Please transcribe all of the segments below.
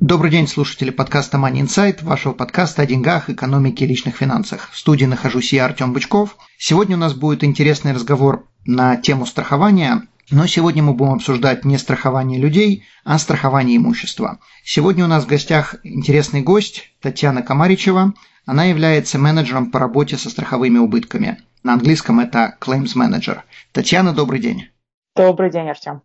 Добрый день, слушатели подкаста Money Insight, вашего подкаста о деньгах, экономике и личных финансах. В студии нахожусь я, Артем Бычков. Сегодня у нас будет интересный разговор на тему страхования, но сегодня мы будем обсуждать не страхование людей, а страхование имущества. Сегодня у нас в гостях интересный гость Татьяна Комаричева. Она является менеджером по работе со страховыми убытками. На английском это Claims Manager. Татьяна, добрый день. Добрый день, Артем.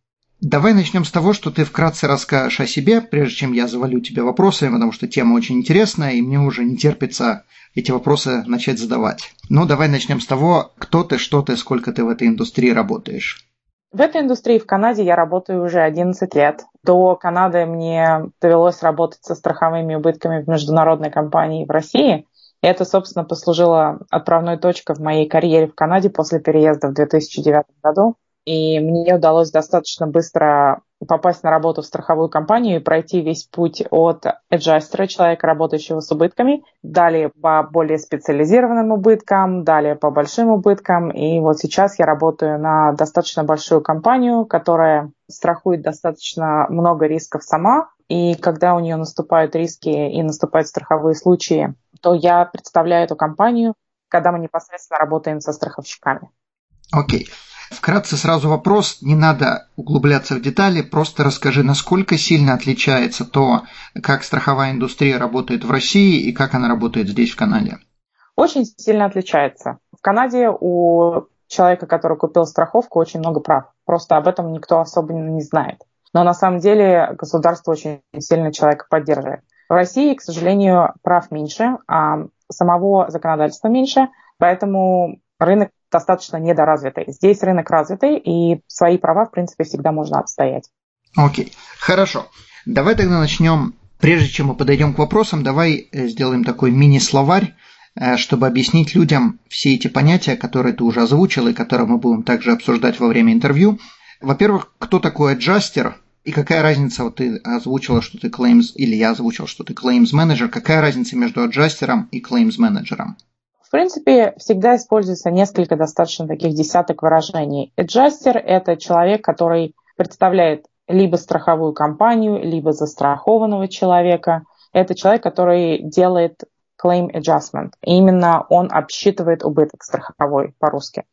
Давай начнем с того, что ты вкратце расскажешь о себе, прежде чем я завалю тебя вопросами, потому что тема очень интересная, и мне уже не терпится эти вопросы начать задавать. Ну, давай начнем с того, кто ты, что ты, сколько ты в этой индустрии работаешь. В этой индустрии в Канаде я работаю уже 11 лет. До Канады мне довелось работать со страховыми убытками в международной компании в России. И это, собственно, послужило отправной точкой в моей карьере в Канаде после переезда в 2009 году и мне удалось достаточно быстро попасть на работу в страховую компанию и пройти весь путь от эджастера, человека, работающего с убытками, далее по более специализированным убыткам, далее по большим убыткам. И вот сейчас я работаю на достаточно большую компанию, которая страхует достаточно много рисков сама. И когда у нее наступают риски и наступают страховые случаи, то я представляю эту компанию, когда мы непосредственно работаем со страховщиками. Окей. Okay. Вкратце сразу вопрос, не надо углубляться в детали, просто расскажи, насколько сильно отличается то, как страховая индустрия работает в России и как она работает здесь, в Канаде. Очень сильно отличается. В Канаде у человека, который купил страховку, очень много прав. Просто об этом никто особо не знает. Но на самом деле государство очень сильно человека поддерживает. В России, к сожалению, прав меньше, а самого законодательства меньше, поэтому рынок достаточно недоразвитый. Здесь рынок развитый, и свои права, в принципе, всегда можно отстоять. Окей, хорошо. Давай тогда начнем. Прежде чем мы подойдем к вопросам, давай э, сделаем такой мини-словарь, э, чтобы объяснить людям все эти понятия, которые ты уже озвучил и которые мы будем также обсуждать во время интервью. Во-первых, кто такой аджастер и какая разница, вот ты озвучила, что ты claims, или я озвучил, что ты claims менеджер, какая разница между аджастером и claims менеджером? В принципе, всегда используется несколько достаточно таких десяток выражений. Adjuster – это человек, который представляет либо страховую компанию, либо застрахованного человека. Это человек, который делает claim adjustment. И именно он обсчитывает убыток страховой по-русски.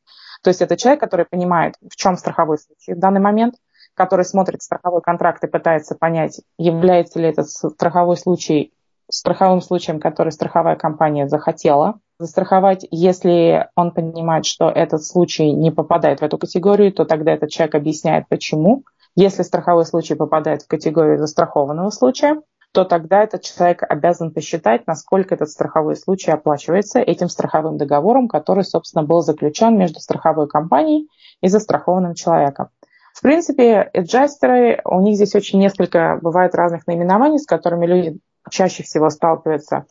То есть это человек, который понимает, в чем страховой случай в данный момент, который смотрит страховой контракт и пытается понять, является ли этот страховой случай страховым случаем, который страховая компания захотела застраховать. Если он понимает, что этот случай не попадает в эту категорию, то тогда этот человек объясняет, почему. Если страховой случай попадает в категорию застрахованного случая, то тогда этот человек обязан посчитать, насколько этот страховой случай оплачивается этим страховым договором, который, собственно, был заключен между страховой компанией и застрахованным человеком. В принципе, эджастеры, у них здесь очень несколько бывает разных наименований, с которыми люди чаще всего сталкиваются.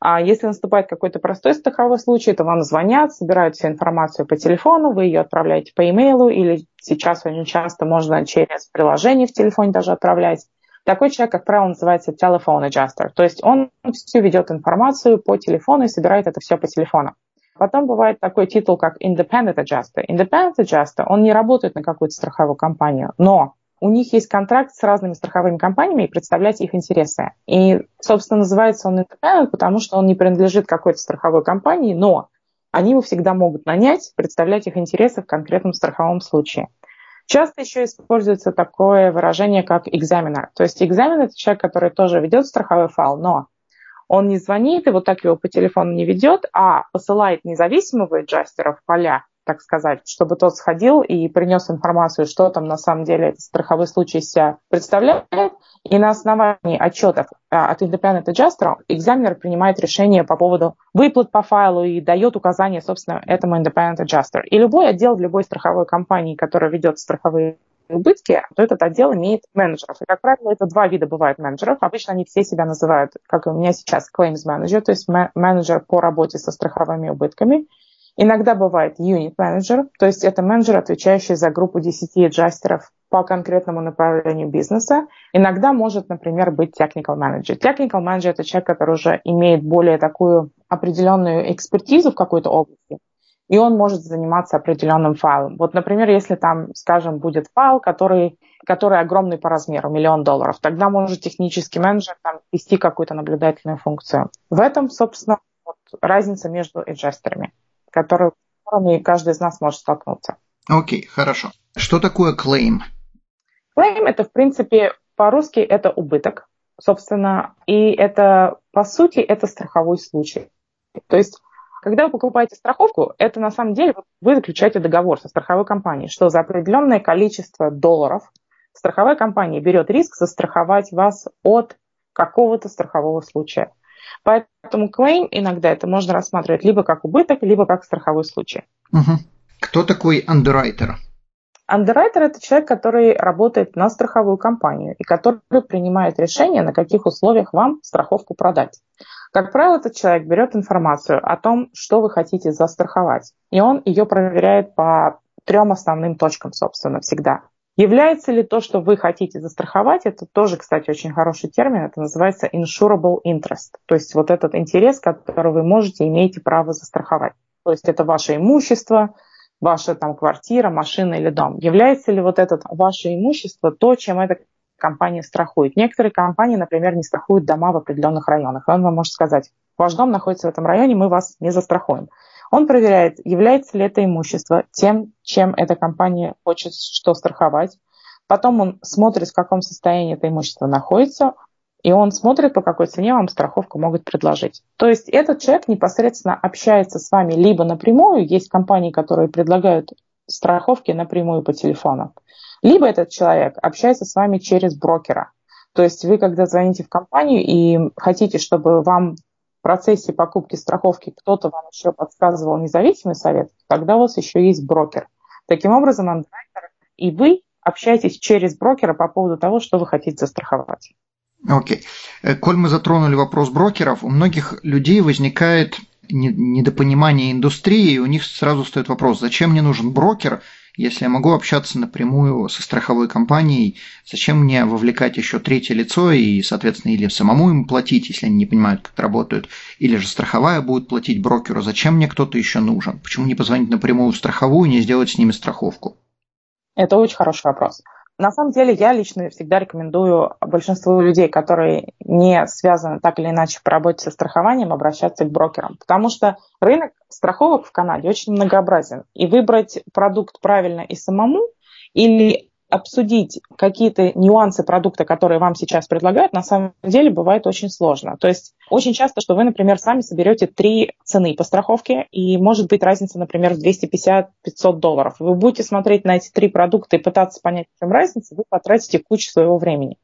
А если наступает какой-то простой страховой случай, то вам звонят, собирают всю информацию по телефону, вы ее отправляете по имейлу или сейчас очень часто можно через приложение в телефоне даже отправлять. Такой человек, как правило, называется telephone adjuster. То есть он всю ведет информацию по телефону и собирает это все по телефону. Потом бывает такой титул, как independent adjuster. Independent adjuster, он не работает на какую-то страховую компанию, но у них есть контракт с разными страховыми компаниями и представлять их интересы. И, собственно, называется он independent, потому что он не принадлежит какой-то страховой компании, но они его всегда могут нанять, представлять их интересы в конкретном страховом случае. Часто еще используется такое выражение, как экзаменер. То есть экзамен – это человек, который тоже ведет страховой файл, но он не звонит и вот так его по телефону не ведет, а посылает независимого эджастера в поля, так сказать, чтобы тот сходил и принес информацию, что там на самом деле этот страховой случай себя представляет. И на основании отчетов а, от Independent Adjuster экзаменер принимает решение по поводу выплат по файлу и дает указания, собственно, этому Independent Adjuster. И любой отдел в любой страховой компании, которая ведет страховые убытки, то этот отдел имеет менеджеров. И, как правило, это два вида бывает менеджеров. Обычно они все себя называют, как у меня сейчас, claims manager, то есть менеджер по работе со страховыми убытками. Иногда бывает manager, то есть это менеджер, отвечающий за группу 10 аджастеров по конкретному направлению бизнеса. Иногда может, например, быть technical manager. Technical manager – это человек, который уже имеет более такую определенную экспертизу в какой-то области, и он может заниматься определенным файлом. Вот, например, если там, скажем, будет файл, который, который огромный по размеру, миллион долларов, тогда может технический менеджер там вести какую-то наблюдательную функцию. В этом, собственно, вот разница между эджестерами которые, с которыми каждый из нас может столкнуться. Окей, okay, хорошо. Что такое claim? Claim – это, в принципе, по-русски это убыток, собственно, и это, по сути, это страховой случай. То есть, когда вы покупаете страховку, это на самом деле вы заключаете договор со страховой компанией, что за определенное количество долларов страховая компания берет риск застраховать вас от какого-то страхового случая. Поэтому claim иногда это можно рассматривать либо как убыток, либо как страховой случай. Угу. Кто такой underwriter? Underwriter – это человек, который работает на страховую компанию и который принимает решение, на каких условиях вам страховку продать. Как правило, этот человек берет информацию о том, что вы хотите застраховать, и он ее проверяет по трем основным точкам, собственно, всегда. Является ли то, что вы хотите застраховать, это тоже, кстати, очень хороший термин, это называется insurable interest, то есть вот этот интерес, который вы можете, имеете право застраховать. То есть это ваше имущество, ваша там квартира, машина или дом. Является ли вот это ваше имущество то, чем эта компания страхует? Некоторые компании, например, не страхуют дома в определенных районах. И он вам может сказать, ваш дом находится в этом районе, мы вас не застрахуем. Он проверяет, является ли это имущество тем, чем эта компания хочет что страховать. Потом он смотрит, в каком состоянии это имущество находится, и он смотрит, по какой цене вам страховку могут предложить. То есть этот человек непосредственно общается с вами либо напрямую, есть компании, которые предлагают страховки напрямую по телефону, либо этот человек общается с вами через брокера. То есть вы, когда звоните в компанию и хотите, чтобы вам процессе покупки страховки кто-то вам еще подсказывал независимый совет, тогда у вас еще есть брокер. Таким образом, андеррайтер и вы общаетесь через брокера по поводу того, что вы хотите застраховать. Окей. Okay. Э, коль мы затронули вопрос брокеров, у многих людей возникает недопонимание индустрии, и у них сразу стоит вопрос, зачем мне нужен брокер, если я могу общаться напрямую со страховой компанией, зачем мне вовлекать еще третье лицо и, соответственно, или самому им платить, если они не понимают, как это работает, или же страховая будет платить брокеру, зачем мне кто-то еще нужен? Почему не позвонить напрямую в страховую и не сделать с ними страховку? Это очень хороший вопрос. На самом деле я лично всегда рекомендую большинству людей, которые не связаны так или иначе по работе со страхованием, обращаться к брокерам, потому что рынок страховок в Канаде очень многообразен. И выбрать продукт правильно и самому, или обсудить какие-то нюансы продукта, которые вам сейчас предлагают, на самом деле бывает очень сложно. То есть очень часто, что вы, например, сами соберете три цены по страховке, и может быть разница, например, в 250-500 долларов. Вы будете смотреть на эти три продукта и пытаться понять, в чем разница, вы потратите кучу своего времени.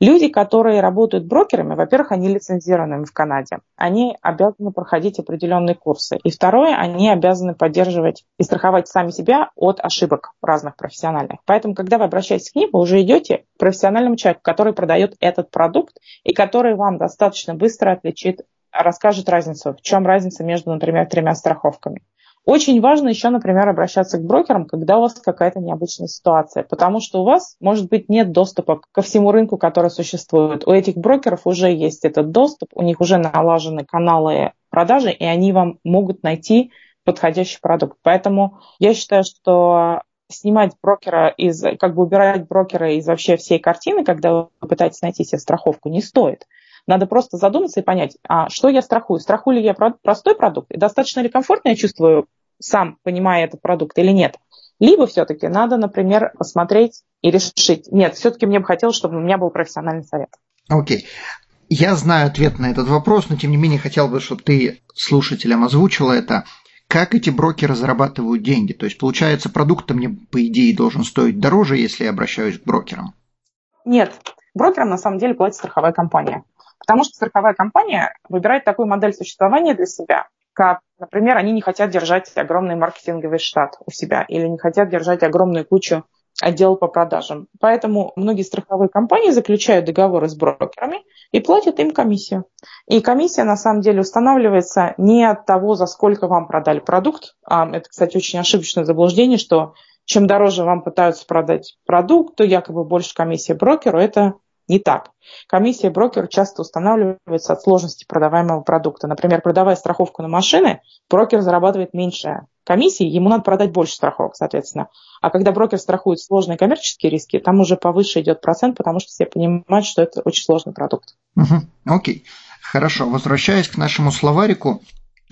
Люди, которые работают брокерами, во-первых, они лицензированы в Канаде. Они обязаны проходить определенные курсы. И второе, они обязаны поддерживать и страховать сами себя от ошибок разных профессиональных. Поэтому, когда вы обращаетесь к ним, вы уже идете к профессиональному человеку, который продает этот продукт и который вам достаточно быстро отличит, расскажет разницу. В чем разница между, например, тремя страховками. Очень важно еще, например, обращаться к брокерам, когда у вас какая-то необычная ситуация, потому что у вас, может быть, нет доступа ко всему рынку, который существует. У этих брокеров уже есть этот доступ, у них уже налажены каналы продажи, и они вам могут найти подходящий продукт. Поэтому я считаю, что снимать брокера из, как бы убирать брокера из вообще всей картины, когда вы пытаетесь найти себе страховку, не стоит. Надо просто задуматься и понять, а что я страхую? Страхую ли я простой продукт? И достаточно ли комфортно я чувствую сам понимая этот продукт или нет. Либо все-таки надо, например, посмотреть и решить, нет, все-таки мне бы хотелось, чтобы у меня был профессиональный совет. Окей. Okay. Я знаю ответ на этот вопрос, но тем не менее хотел бы, чтобы ты слушателям озвучила это. Как эти брокеры зарабатывают деньги? То есть, получается, продукт мне, по идее, должен стоить дороже, если я обращаюсь к брокерам? Нет. Брокерам на самом деле платит страховая компания. Потому что страховая компания выбирает такую модель существования для себя, как, например, они не хотят держать огромный маркетинговый штат у себя или не хотят держать огромную кучу отдел по продажам. Поэтому многие страховые компании заключают договоры с брокерами и платят им комиссию. И комиссия на самом деле устанавливается не от того, за сколько вам продали продукт. А это, кстати, очень ошибочное заблуждение, что чем дороже вам пытаются продать продукт, то якобы больше комиссия брокеру. Это не так. Комиссия брокеру часто устанавливается от сложности продаваемого продукта. Например, продавая страховку на машины, брокер зарабатывает меньше комиссии, ему надо продать больше страховок, соответственно. А когда брокер страхует сложные коммерческие риски, там уже повыше идет процент, потому что все понимают, что это очень сложный продукт. Угу. Окей. Хорошо. Возвращаясь к нашему словарику,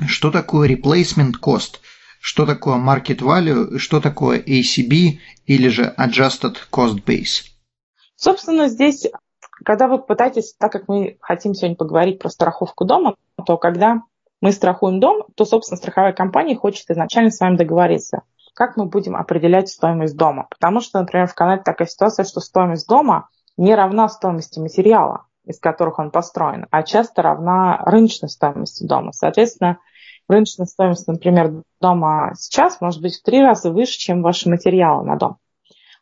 что такое replacement cost? Что такое market value? Что такое ACB или же adjusted cost base? Собственно, здесь когда вы пытаетесь, так как мы хотим сегодня поговорить про страховку дома, то когда мы страхуем дом, то, собственно, страховая компания хочет изначально с вами договориться, как мы будем определять стоимость дома. Потому что, например, в Канаде такая ситуация, что стоимость дома не равна стоимости материала, из которых он построен, а часто равна рыночной стоимости дома. Соответственно, рыночная стоимость, например, дома сейчас может быть в три раза выше, чем ваши материалы на дом.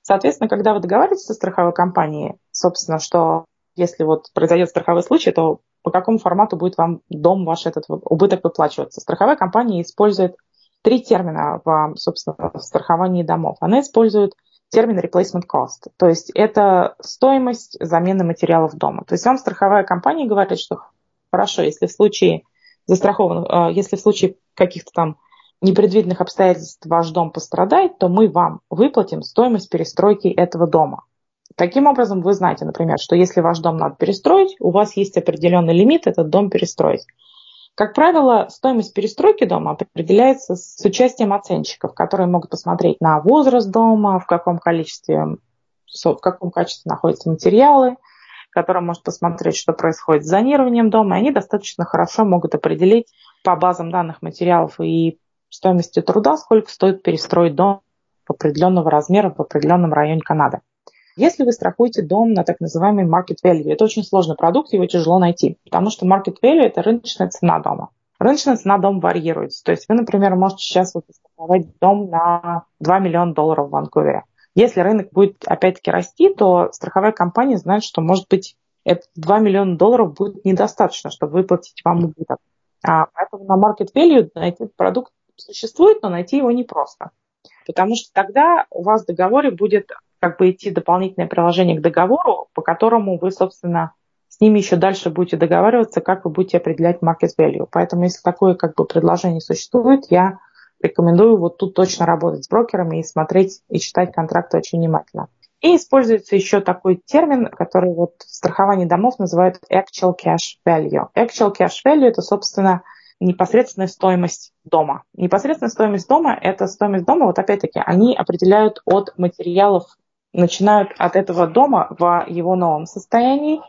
Соответственно, когда вы договариваетесь со страховой компанией, собственно, что если вот произойдет страховой случай, то по какому формату будет вам дом ваш этот убыток выплачиваться. Страховая компания использует три термина в, собственно, в страховании домов. Она использует термин replacement cost, то есть это стоимость замены материалов дома. То есть вам страховая компания говорит, что хорошо, если в случае застрахован, э, если в случае каких-то там непредвиденных обстоятельств ваш дом пострадает, то мы вам выплатим стоимость перестройки этого дома. Таким образом, вы знаете, например, что если ваш дом надо перестроить, у вас есть определенный лимит этот дом перестроить. Как правило, стоимость перестройки дома определяется с участием оценщиков, которые могут посмотреть на возраст дома, в каком количестве, в каком качестве находятся материалы, который может посмотреть, что происходит с зонированием дома, и они достаточно хорошо могут определить по базам данных материалов и стоимости труда, сколько стоит перестроить дом определенного размера в определенном районе Канады. Если вы страхуете дом на так называемый market value, это очень сложный продукт, его тяжело найти, потому что market value – это рыночная цена дома. Рыночная цена дома варьируется. То есть вы, например, можете сейчас вот страховать дом на 2 миллиона долларов в Ванкувере. Если рынок будет опять-таки расти, то страховая компания знает, что, может быть, это 2 миллиона долларов будет недостаточно, чтобы выплатить вам убыток. А поэтому на market value найти продукт существует, но найти его непросто. Потому что тогда у вас в договоре будет как бы идти дополнительное приложение к договору, по которому вы, собственно, с ними еще дальше будете договариваться, как вы будете определять market value. Поэтому, если такое как бы предложение существует, я рекомендую вот тут точно работать с брокерами и смотреть и читать контракты очень внимательно. И используется еще такой термин, который вот в страховании домов называют actual cash value. Actual cash value – это, собственно, непосредственная стоимость дома. Непосредственная стоимость дома – это стоимость дома, вот опять-таки, они определяют от материалов, начинают от этого дома в его новом состоянии,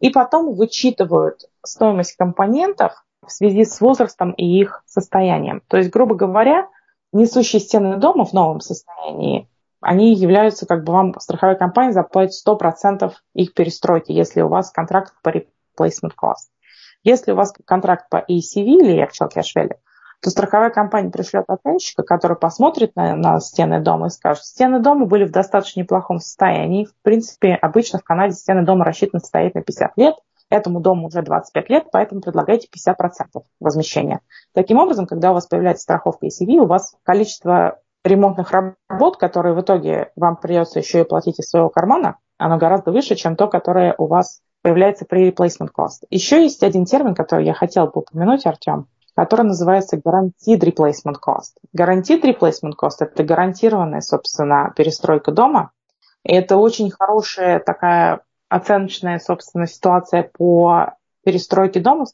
и потом вычитывают стоимость компонентов в связи с возрастом и их состоянием. То есть, грубо говоря, несущие стены дома в новом состоянии, они являются, как бы вам страховая компания заплатит 100% их перестройки, если у вас контракт по replacement cost. Если у вас контракт по ECV или Actual Cash Value, то страховая компания пришлет оценщика, который посмотрит на, на стены дома и скажет, стены дома были в достаточно неплохом состоянии. В принципе, обычно в Канаде стены дома рассчитаны стоять на 50 лет. Этому дому уже 25 лет, поэтому предлагайте 50% возмещения. Таким образом, когда у вас появляется страховка ECV, у вас количество ремонтных работ, которые в итоге вам придется еще и платить из своего кармана, оно гораздо выше, чем то, которое у вас появляется при replacement cost. Еще есть один термин, который я хотел бы упомянуть, Артем, который называется guaranteed replacement cost. Guaranteed replacement cost – это гарантированная, собственно, перестройка дома. И это очень хорошая такая оценочная, собственно, ситуация по перестройке дома в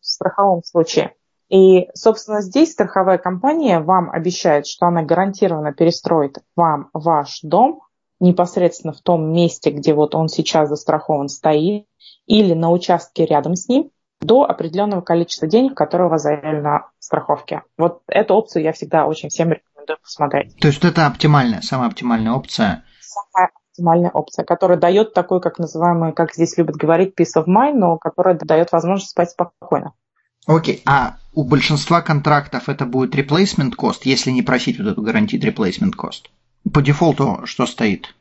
страховом случае. И, собственно, здесь страховая компания вам обещает, что она гарантированно перестроит вам ваш дом непосредственно в том месте, где вот он сейчас застрахован стоит, или на участке рядом с ним, до определенного количества денег, которые у вас заявлено в страховке. Вот эту опцию я всегда очень всем рекомендую посмотреть. То есть это оптимальная, самая оптимальная опция? Самая оптимальная опция, которая дает такой, как называемый, как здесь любят говорить, peace of mind, но которая дает возможность спать спокойно. Окей, а у большинства контрактов это будет replacement cost, если не просить вот эту гарантию replacement cost? По дефолту что стоит?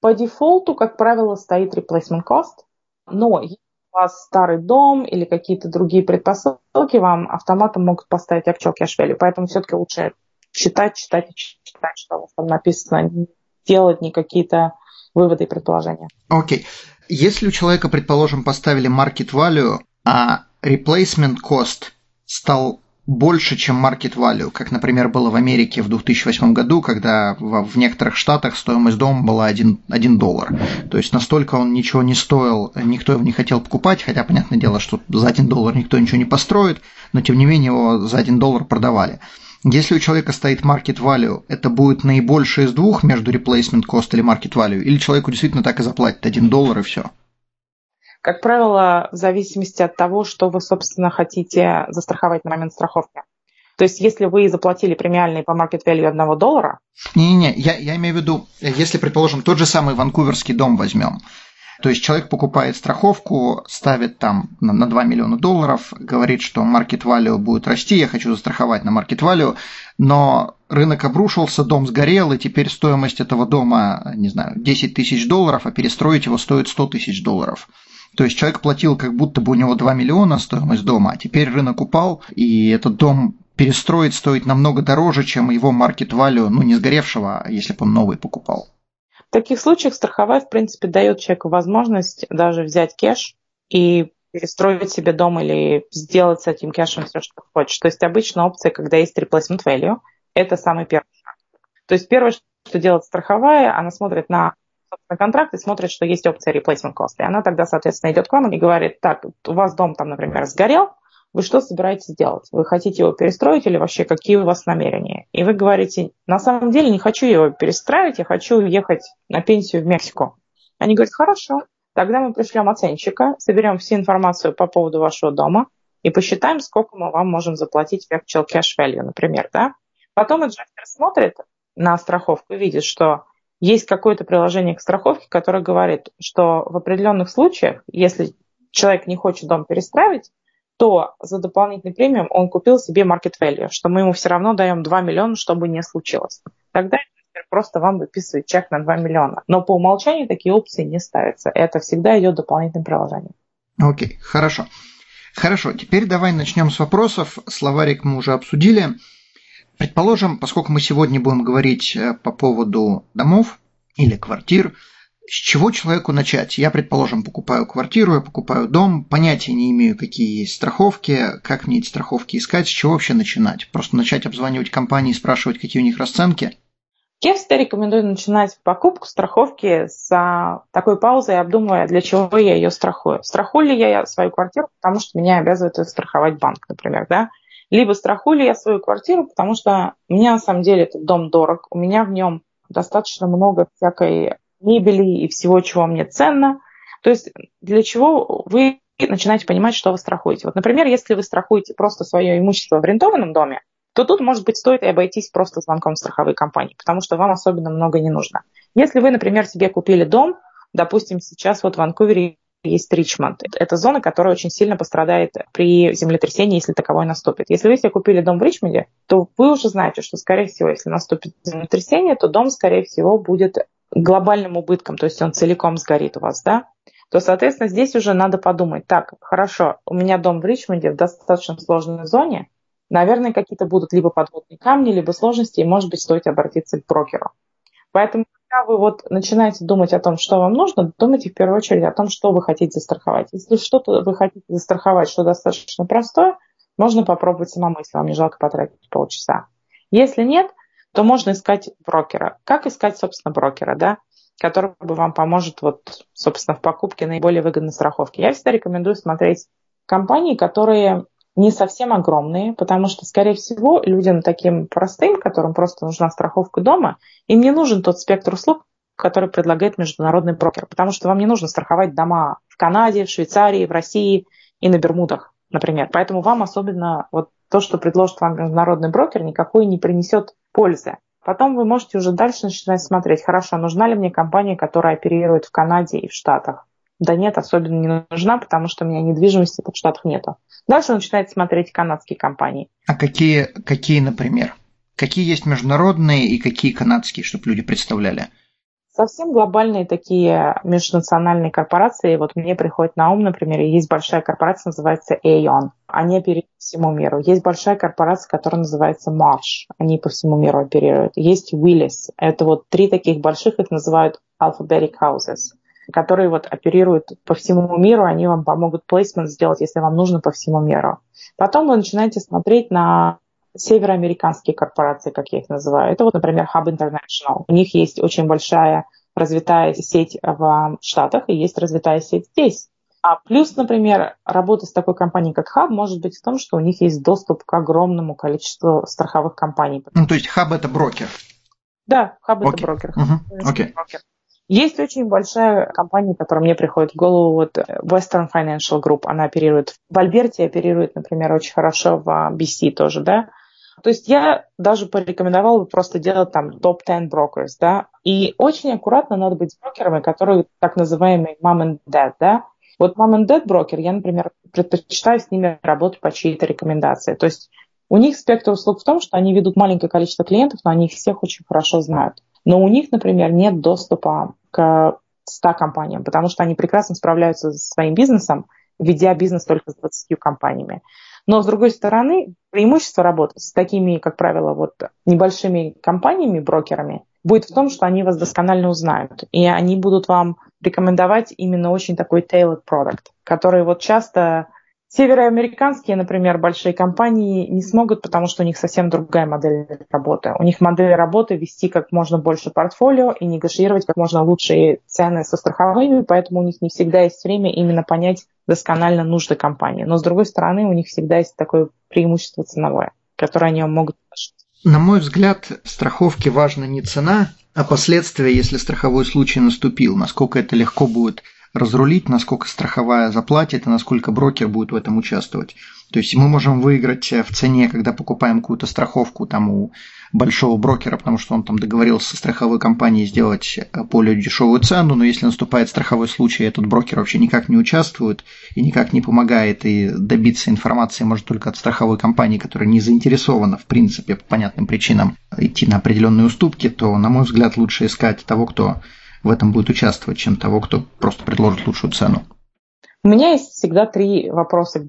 По дефолту, как правило, стоит replacement cost, но если у вас старый дом или какие-то другие предпосылки, вам автоматом могут поставить actual cash value. Поэтому все-таки лучше читать, читать и читать, что у вас там написано, делать не какие-то выводы и предположения. Окей. Okay. Если у человека, предположим, поставили market value, а replacement cost стал больше, чем market value, как, например, было в Америке в 2008 году, когда в, некоторых штатах стоимость дома была 1, 1 доллар. То есть настолько он ничего не стоил, никто его не хотел покупать, хотя, понятное дело, что за 1 доллар никто ничего не построит, но тем не менее его за 1 доллар продавали. Если у человека стоит market value, это будет наибольшее из двух между replacement cost или market value, или человеку действительно так и заплатит 1 доллар и все? Как правило, в зависимости от того, что вы, собственно, хотите застраховать на момент страховки. То есть, если вы заплатили премиальный по market value одного доллара... Не-не-не, я, я имею в виду, если, предположим, тот же самый ванкуверский дом возьмем, то есть человек покупает страховку, ставит там на, на 2 миллиона долларов, говорит, что market value будет расти, я хочу застраховать на market value, но рынок обрушился, дом сгорел, и теперь стоимость этого дома, не знаю, 10 тысяч долларов, а перестроить его стоит 100 тысяч долларов. То есть человек платил как будто бы у него 2 миллиона стоимость дома, а теперь рынок упал, и этот дом перестроить стоит намного дороже, чем его market value, ну не сгоревшего, а если бы он новый покупал. В таких случаях страховая, в принципе, дает человеку возможность даже взять кэш и перестроить себе дом или сделать с этим кэшем все, что хочешь. То есть обычно опция, когда есть replacement value, это самый первый шаг. То есть первое, что делает страховая, она смотрит на на контракт и смотрит, что есть опция replacement cost. И она тогда, соответственно, идет к вам и говорит, так, у вас дом там, например, сгорел, вы что собираетесь делать? Вы хотите его перестроить или вообще какие у вас намерения? И вы говорите, на самом деле не хочу его перестраивать, я хочу уехать на пенсию в Мексику. Они говорят, хорошо, тогда мы пришлем оценщика, соберем всю информацию по поводу вашего дома и посчитаем, сколько мы вам можем заплатить в actual cash value, например, да? Потом аджастер смотрит на страховку и видит, что есть какое-то приложение к страховке, которое говорит, что в определенных случаях, если человек не хочет дом перестраивать, то за дополнительный премиум он купил себе market value, что мы ему все равно даем 2 миллиона, чтобы не случилось. Тогда просто вам выписывает чек на 2 миллиона. Но по умолчанию такие опции не ставятся. Это всегда идет дополнительным приложением. Окей, okay, хорошо. Хорошо, теперь давай начнем с вопросов. Словарик мы уже обсудили. Предположим, поскольку мы сегодня будем говорить э, по поводу домов или квартир, с чего человеку начать? Я, предположим, покупаю квартиру, я покупаю дом, понятия не имею, какие есть страховки, как мне эти страховки искать, с чего вообще начинать? Просто начать обзванивать компании спрашивать, какие у них расценки? Всегда рекомендую начинать покупку страховки с такой паузой, обдумывая, для чего я ее страхую. Страхую ли я свою квартиру, потому что меня обязывает страховать банк, например, да? Либо страхую ли я свою квартиру, потому что мне на самом деле этот дом дорог, у меня в нем достаточно много всякой мебели и всего, чего мне ценно. То есть для чего вы начинаете понимать, что вы страхуете. Вот, например, если вы страхуете просто свое имущество в арендованном доме, то тут, может быть, стоит и обойтись просто звонком страховой компании, потому что вам особенно много не нужно. Если вы, например, себе купили дом, допустим, сейчас вот в Ванкувере есть Ричмонд. Это зона, которая очень сильно пострадает при землетрясении, если таковое наступит. Если вы себе купили дом в Ричмонде, то вы уже знаете, что, скорее всего, если наступит землетрясение, то дом, скорее всего, будет глобальным убытком, то есть он целиком сгорит у вас, да, то, соответственно, здесь уже надо подумать, так, хорошо, у меня дом в Ричмонде в достаточно сложной зоне, наверное, какие-то будут либо подводные камни, либо сложности, и, может быть, стоит обратиться к брокеру. Поэтому, когда вы вот начинаете думать о том, что вам нужно, думайте в первую очередь о том, что вы хотите застраховать. Если что-то вы хотите застраховать, что достаточно простое, можно попробовать самому, если вам не жалко потратить полчаса. Если нет, то можно искать брокера. Как искать, собственно, брокера, да, который бы вам поможет, вот, собственно, в покупке наиболее выгодной страховки. Я всегда рекомендую смотреть компании, которые не совсем огромные, потому что, скорее всего, людям таким простым, которым просто нужна страховка дома, им не нужен тот спектр услуг, который предлагает международный брокер, потому что вам не нужно страховать дома в Канаде, в Швейцарии, в России и на Бермудах, например. Поэтому вам особенно вот то, что предложит вам международный брокер, никакой не принесет пользы. Потом вы можете уже дальше начинать смотреть, хорошо, нужна ли мне компания, которая оперирует в Канаде и в Штатах. Да нет, особенно не нужна, потому что у меня недвижимости в Штатах нету. Дальше он начинает смотреть канадские компании. А какие, какие, например? Какие есть международные и какие канадские, чтобы люди представляли? Совсем глобальные такие межнациональные корпорации, вот мне приходит на ум, например, есть большая корпорация, называется Aeon. Они оперируют по всему миру. Есть большая корпорация, которая называется Marsh. Они по всему миру оперируют. Есть Willis. Это вот три таких больших, их называют Alphabetic Houses которые вот оперируют по всему миру, они вам помогут плейсмент сделать, если вам нужно по всему миру. Потом вы начинаете смотреть на североамериканские корпорации, как я их называю. Это вот, например, Hub International. У них есть очень большая развитая сеть в Штатах и есть развитая сеть здесь. А плюс, например, работа с такой компанией, как Hub, может быть в том, что у них есть доступ к огромному количеству страховых компаний. Ну, то есть Hub – это брокер? Да, okay. – это брокер. Uh-huh. Okay. брокер. Есть очень большая компания, которая мне приходит в голову, вот Western Financial Group, она оперирует в Альберте, оперирует, например, очень хорошо в BC тоже, да, то есть я даже порекомендовала бы просто делать там топ-10 brokers, да, и очень аккуратно надо быть с брокерами, которые так называемые mom and dad, да. Вот mom and dad брокер, я, например, предпочитаю с ними работать по чьей-то рекомендации. То есть у них спектр услуг в том, что они ведут маленькое количество клиентов, но они их всех очень хорошо знают. Но у них, например, нет доступа к 100 компаниям, потому что они прекрасно справляются со своим бизнесом, ведя бизнес только с 20 компаниями. Но, с другой стороны, преимущество работы с такими, как правило, вот небольшими компаниями, брокерами, будет в том, что они вас досконально узнают, и они будут вам рекомендовать именно очень такой tailored product, который вот часто Североамериканские, например, большие компании не смогут, потому что у них совсем другая модель работы. У них модель работы вести как можно больше портфолио и негашировать как можно лучшие цены со страховыми, поэтому у них не всегда есть время именно понять досконально нужды компании. Но, с другой стороны, у них всегда есть такое преимущество ценовое, которое они могут на мой взгляд, страховке важна не цена, а последствия, если страховой случай наступил, насколько это легко будет разрулить, насколько страховая заплатит и насколько брокер будет в этом участвовать. То есть мы можем выиграть в цене, когда покупаем какую-то страховку там у большого брокера, потому что он там договорился со страховой компанией сделать более дешевую цену, но если наступает страховой случай, этот брокер вообще никак не участвует и никак не помогает, и добиться информации может только от страховой компании, которая не заинтересована, в принципе, по понятным причинам идти на определенные уступки, то, на мой взгляд, лучше искать того, кто в этом будет участвовать, чем того, кто просто предложит лучшую цену? У меня есть всегда три вопроса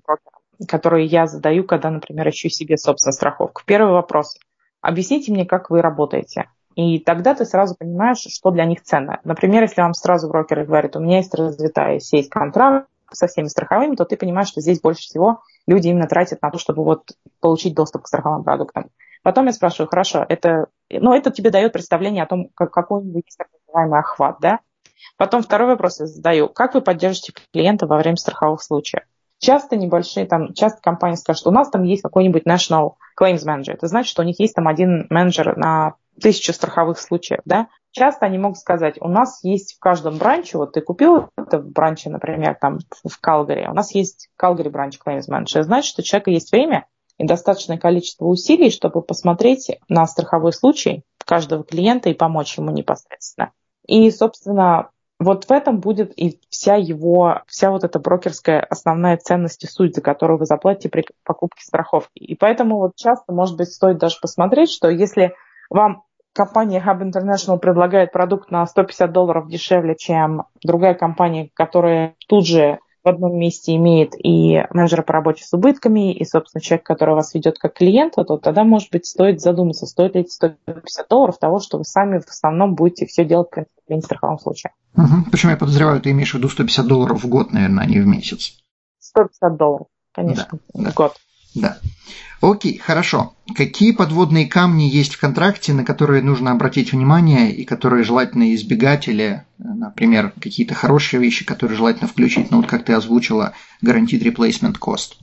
которые я задаю, когда, например, ищу себе, собственно, страховку. Первый вопрос. Объясните мне, как вы работаете. И тогда ты сразу понимаешь, что для них ценно. Например, если вам сразу брокер говорит, у меня есть развитая сеть контрактов со всеми страховыми, то ты понимаешь, что здесь больше всего люди именно тратят на то, чтобы вот получить доступ к страховым продуктам. Потом я спрашиваю, хорошо, это, ну, это тебе дает представление о том, как, какой у называемый охват, да? Потом второй вопрос я задаю. Как вы поддержите клиента во время страховых случаев? Часто небольшие, там, часто компании скажут, у нас там есть какой-нибудь national claims manager. Это значит, что у них есть там один менеджер на тысячу страховых случаев, да? Часто они могут сказать, у нас есть в каждом бранче, вот ты купил это в бранче, например, там в Калгари, у нас есть Калгари бранч claims manager. Значит, что у человека есть время и достаточное количество усилий, чтобы посмотреть на страховой случай каждого клиента и помочь ему непосредственно. И, собственно, вот в этом будет и вся его, вся вот эта брокерская основная ценность и суть, за которую вы заплатите при покупке страховки. И поэтому вот часто, может быть, стоит даже посмотреть, что если вам компания Hub International предлагает продукт на 150 долларов дешевле, чем другая компания, которая тут же в одном месте имеет и менеджера по работе с убытками, и, собственно, человек, который вас ведет как клиента, то тогда, может быть, стоит задуматься, стоит ли эти 150 долларов того, что вы сами в основном будете все делать при страховом случае. Угу. Почему я подозреваю, ты имеешь в виду 150 долларов в год, наверное, а не в месяц? 150 долларов, конечно, да, в год. Да. Окей, хорошо. Какие подводные камни есть в контракте, на которые нужно обратить внимание и которые желательно избегать, или, например, какие-то хорошие вещи, которые желательно включить, ну вот как ты озвучила, Guaranteed Replacement Cost?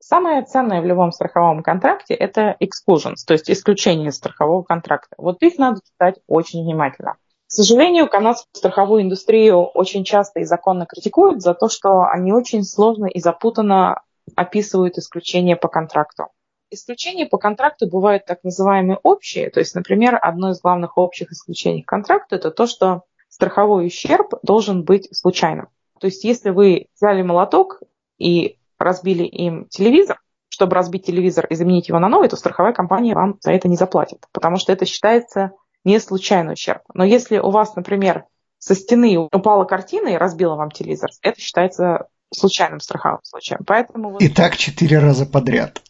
Самое ценное в любом страховом контракте – это exclusions, то есть исключение страхового контракта. Вот их надо читать очень внимательно. К сожалению, канадскую страховую индустрию очень часто и законно критикуют за то, что они очень сложно и запутанно описывают исключения по контракту. Исключения по контракту бывают так называемые общие. То есть, например, одно из главных общих исключений к контракту – это то, что страховой ущерб должен быть случайным. То есть, если вы взяли молоток и разбили им телевизор, чтобы разбить телевизор и заменить его на новый, то страховая компания вам за это не заплатит, потому что это считается не случайный ущерб. Но если у вас, например, со стены упала картина и разбила вам телевизор, это считается случайным страховым случаем. Поэтому вот... И так четыре раза подряд.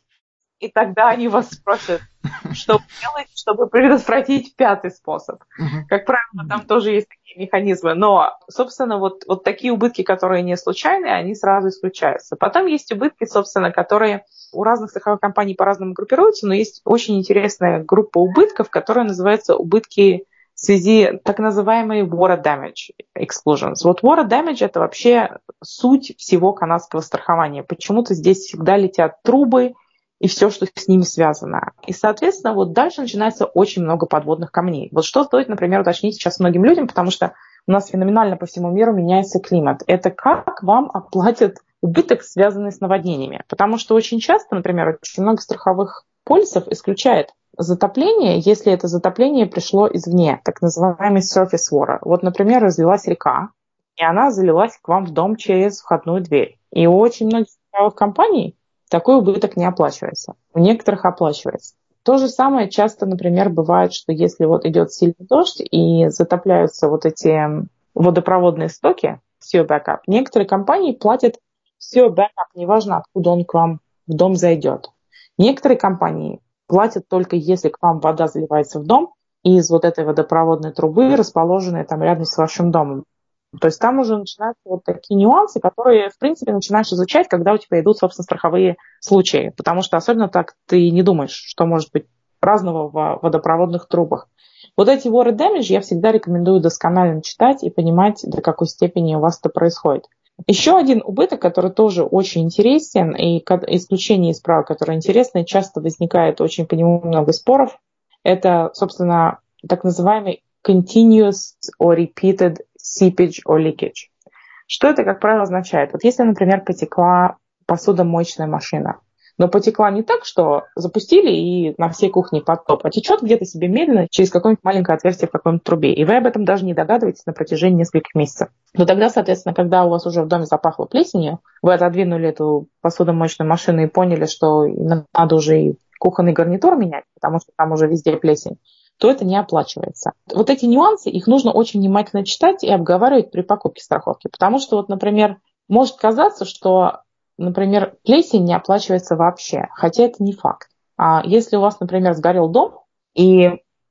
И тогда они вас спросят, что делать, чтобы предотвратить пятый способ. Как правило, там тоже есть такие механизмы. Но, собственно, вот, вот такие убытки, которые не случайные, они сразу исключаются. Потом есть убытки, собственно, которые у разных страховых компаний по-разному группируются, но есть очень интересная группа убытков, которая называется убытки в связи так называемые water damage exclusions. Вот water damage – это вообще суть всего канадского страхования. Почему-то здесь всегда летят трубы и все, что с ними связано. И, соответственно, вот дальше начинается очень много подводных камней. Вот что стоит, например, уточнить сейчас многим людям, потому что у нас феноменально по всему миру меняется климат. Это как вам оплатят убыток, связанный с наводнениями. Потому что очень часто, например, очень много страховых полисов исключает затопление, если это затопление пришло извне, так называемый surface water. Вот, например, разлилась река, и она залилась к вам в дом через входную дверь. И очень многих страховых компаний такой убыток не оплачивается. У некоторых оплачивается. То же самое часто, например, бывает, что если вот идет сильный дождь и затопляются вот эти водопроводные стоки, sewer backup, некоторые компании платят sewer backup, неважно, откуда он к вам в дом зайдет. Некоторые компании платят только если к вам вода заливается в дом из вот этой водопроводной трубы, расположенной там рядом с вашим домом. То есть там уже начинаются вот такие нюансы, которые, в принципе, начинаешь изучать, когда у тебя идут, собственно, страховые случаи. Потому что особенно так ты не думаешь, что может быть разного в водопроводных трубах. Вот эти water damage я всегда рекомендую досконально читать и понимать, до какой степени у вас это происходит. Еще один убыток, который тоже очень интересен, и исключение из правил, которое интересно, часто возникает очень по нему много споров, это, собственно, так называемый continuous or repeated seepage or leakage. Что это, как правило, означает? Вот если, например, потекла посудомоечная машина, но потекла не так, что запустили и на всей кухне потоп, а течет где-то себе медленно через какое-нибудь маленькое отверстие в какой-нибудь трубе. И вы об этом даже не догадываетесь на протяжении нескольких месяцев. Но тогда, соответственно, когда у вас уже в доме запахло плесенью, вы отодвинули эту посудомоечную машину и поняли, что надо уже и кухонный гарнитур менять, потому что там уже везде плесень, то это не оплачивается. Вот эти нюансы, их нужно очень внимательно читать и обговаривать при покупке страховки. Потому что, вот, например, может казаться, что например, плесень не оплачивается вообще, хотя это не факт. А если у вас, например, сгорел дом, и